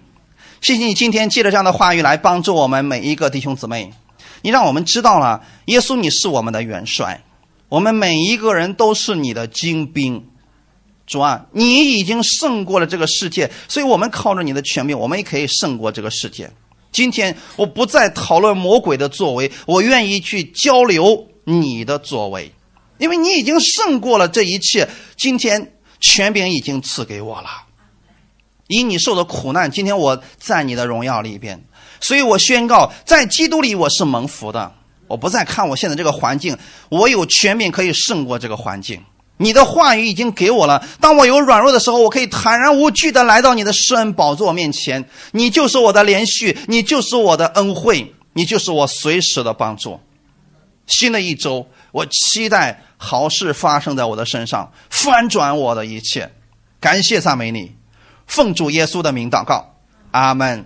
S1: 谢谢你今天借着这样的话语来帮助我们每一个弟兄姊妹，你让我们知道了耶稣你是我们的元帅，我们每一个人都是你的精兵。主啊，你已经胜过了这个世界，所以我们靠着你的权柄，我们也可以胜过这个世界。今天我不再讨论魔鬼的作为，我愿意去交流你的作为，因为你已经胜过了这一切。今天权柄已经赐给我了。以你受的苦难，今天我在你的荣耀里边，所以我宣告，在基督里我是蒙福的。我不再看我现在这个环境，我有权柄可以胜过这个环境。你的话语已经给我了，当我有软弱的时候，我可以坦然无惧的来到你的施恩宝座面前。你就是我的连续，你就是我的恩惠，你就是我随时的帮助。新的一周，我期待好事发生在我的身上，翻转我的一切。感谢赞美你。奉主耶稣的名祷告，阿门。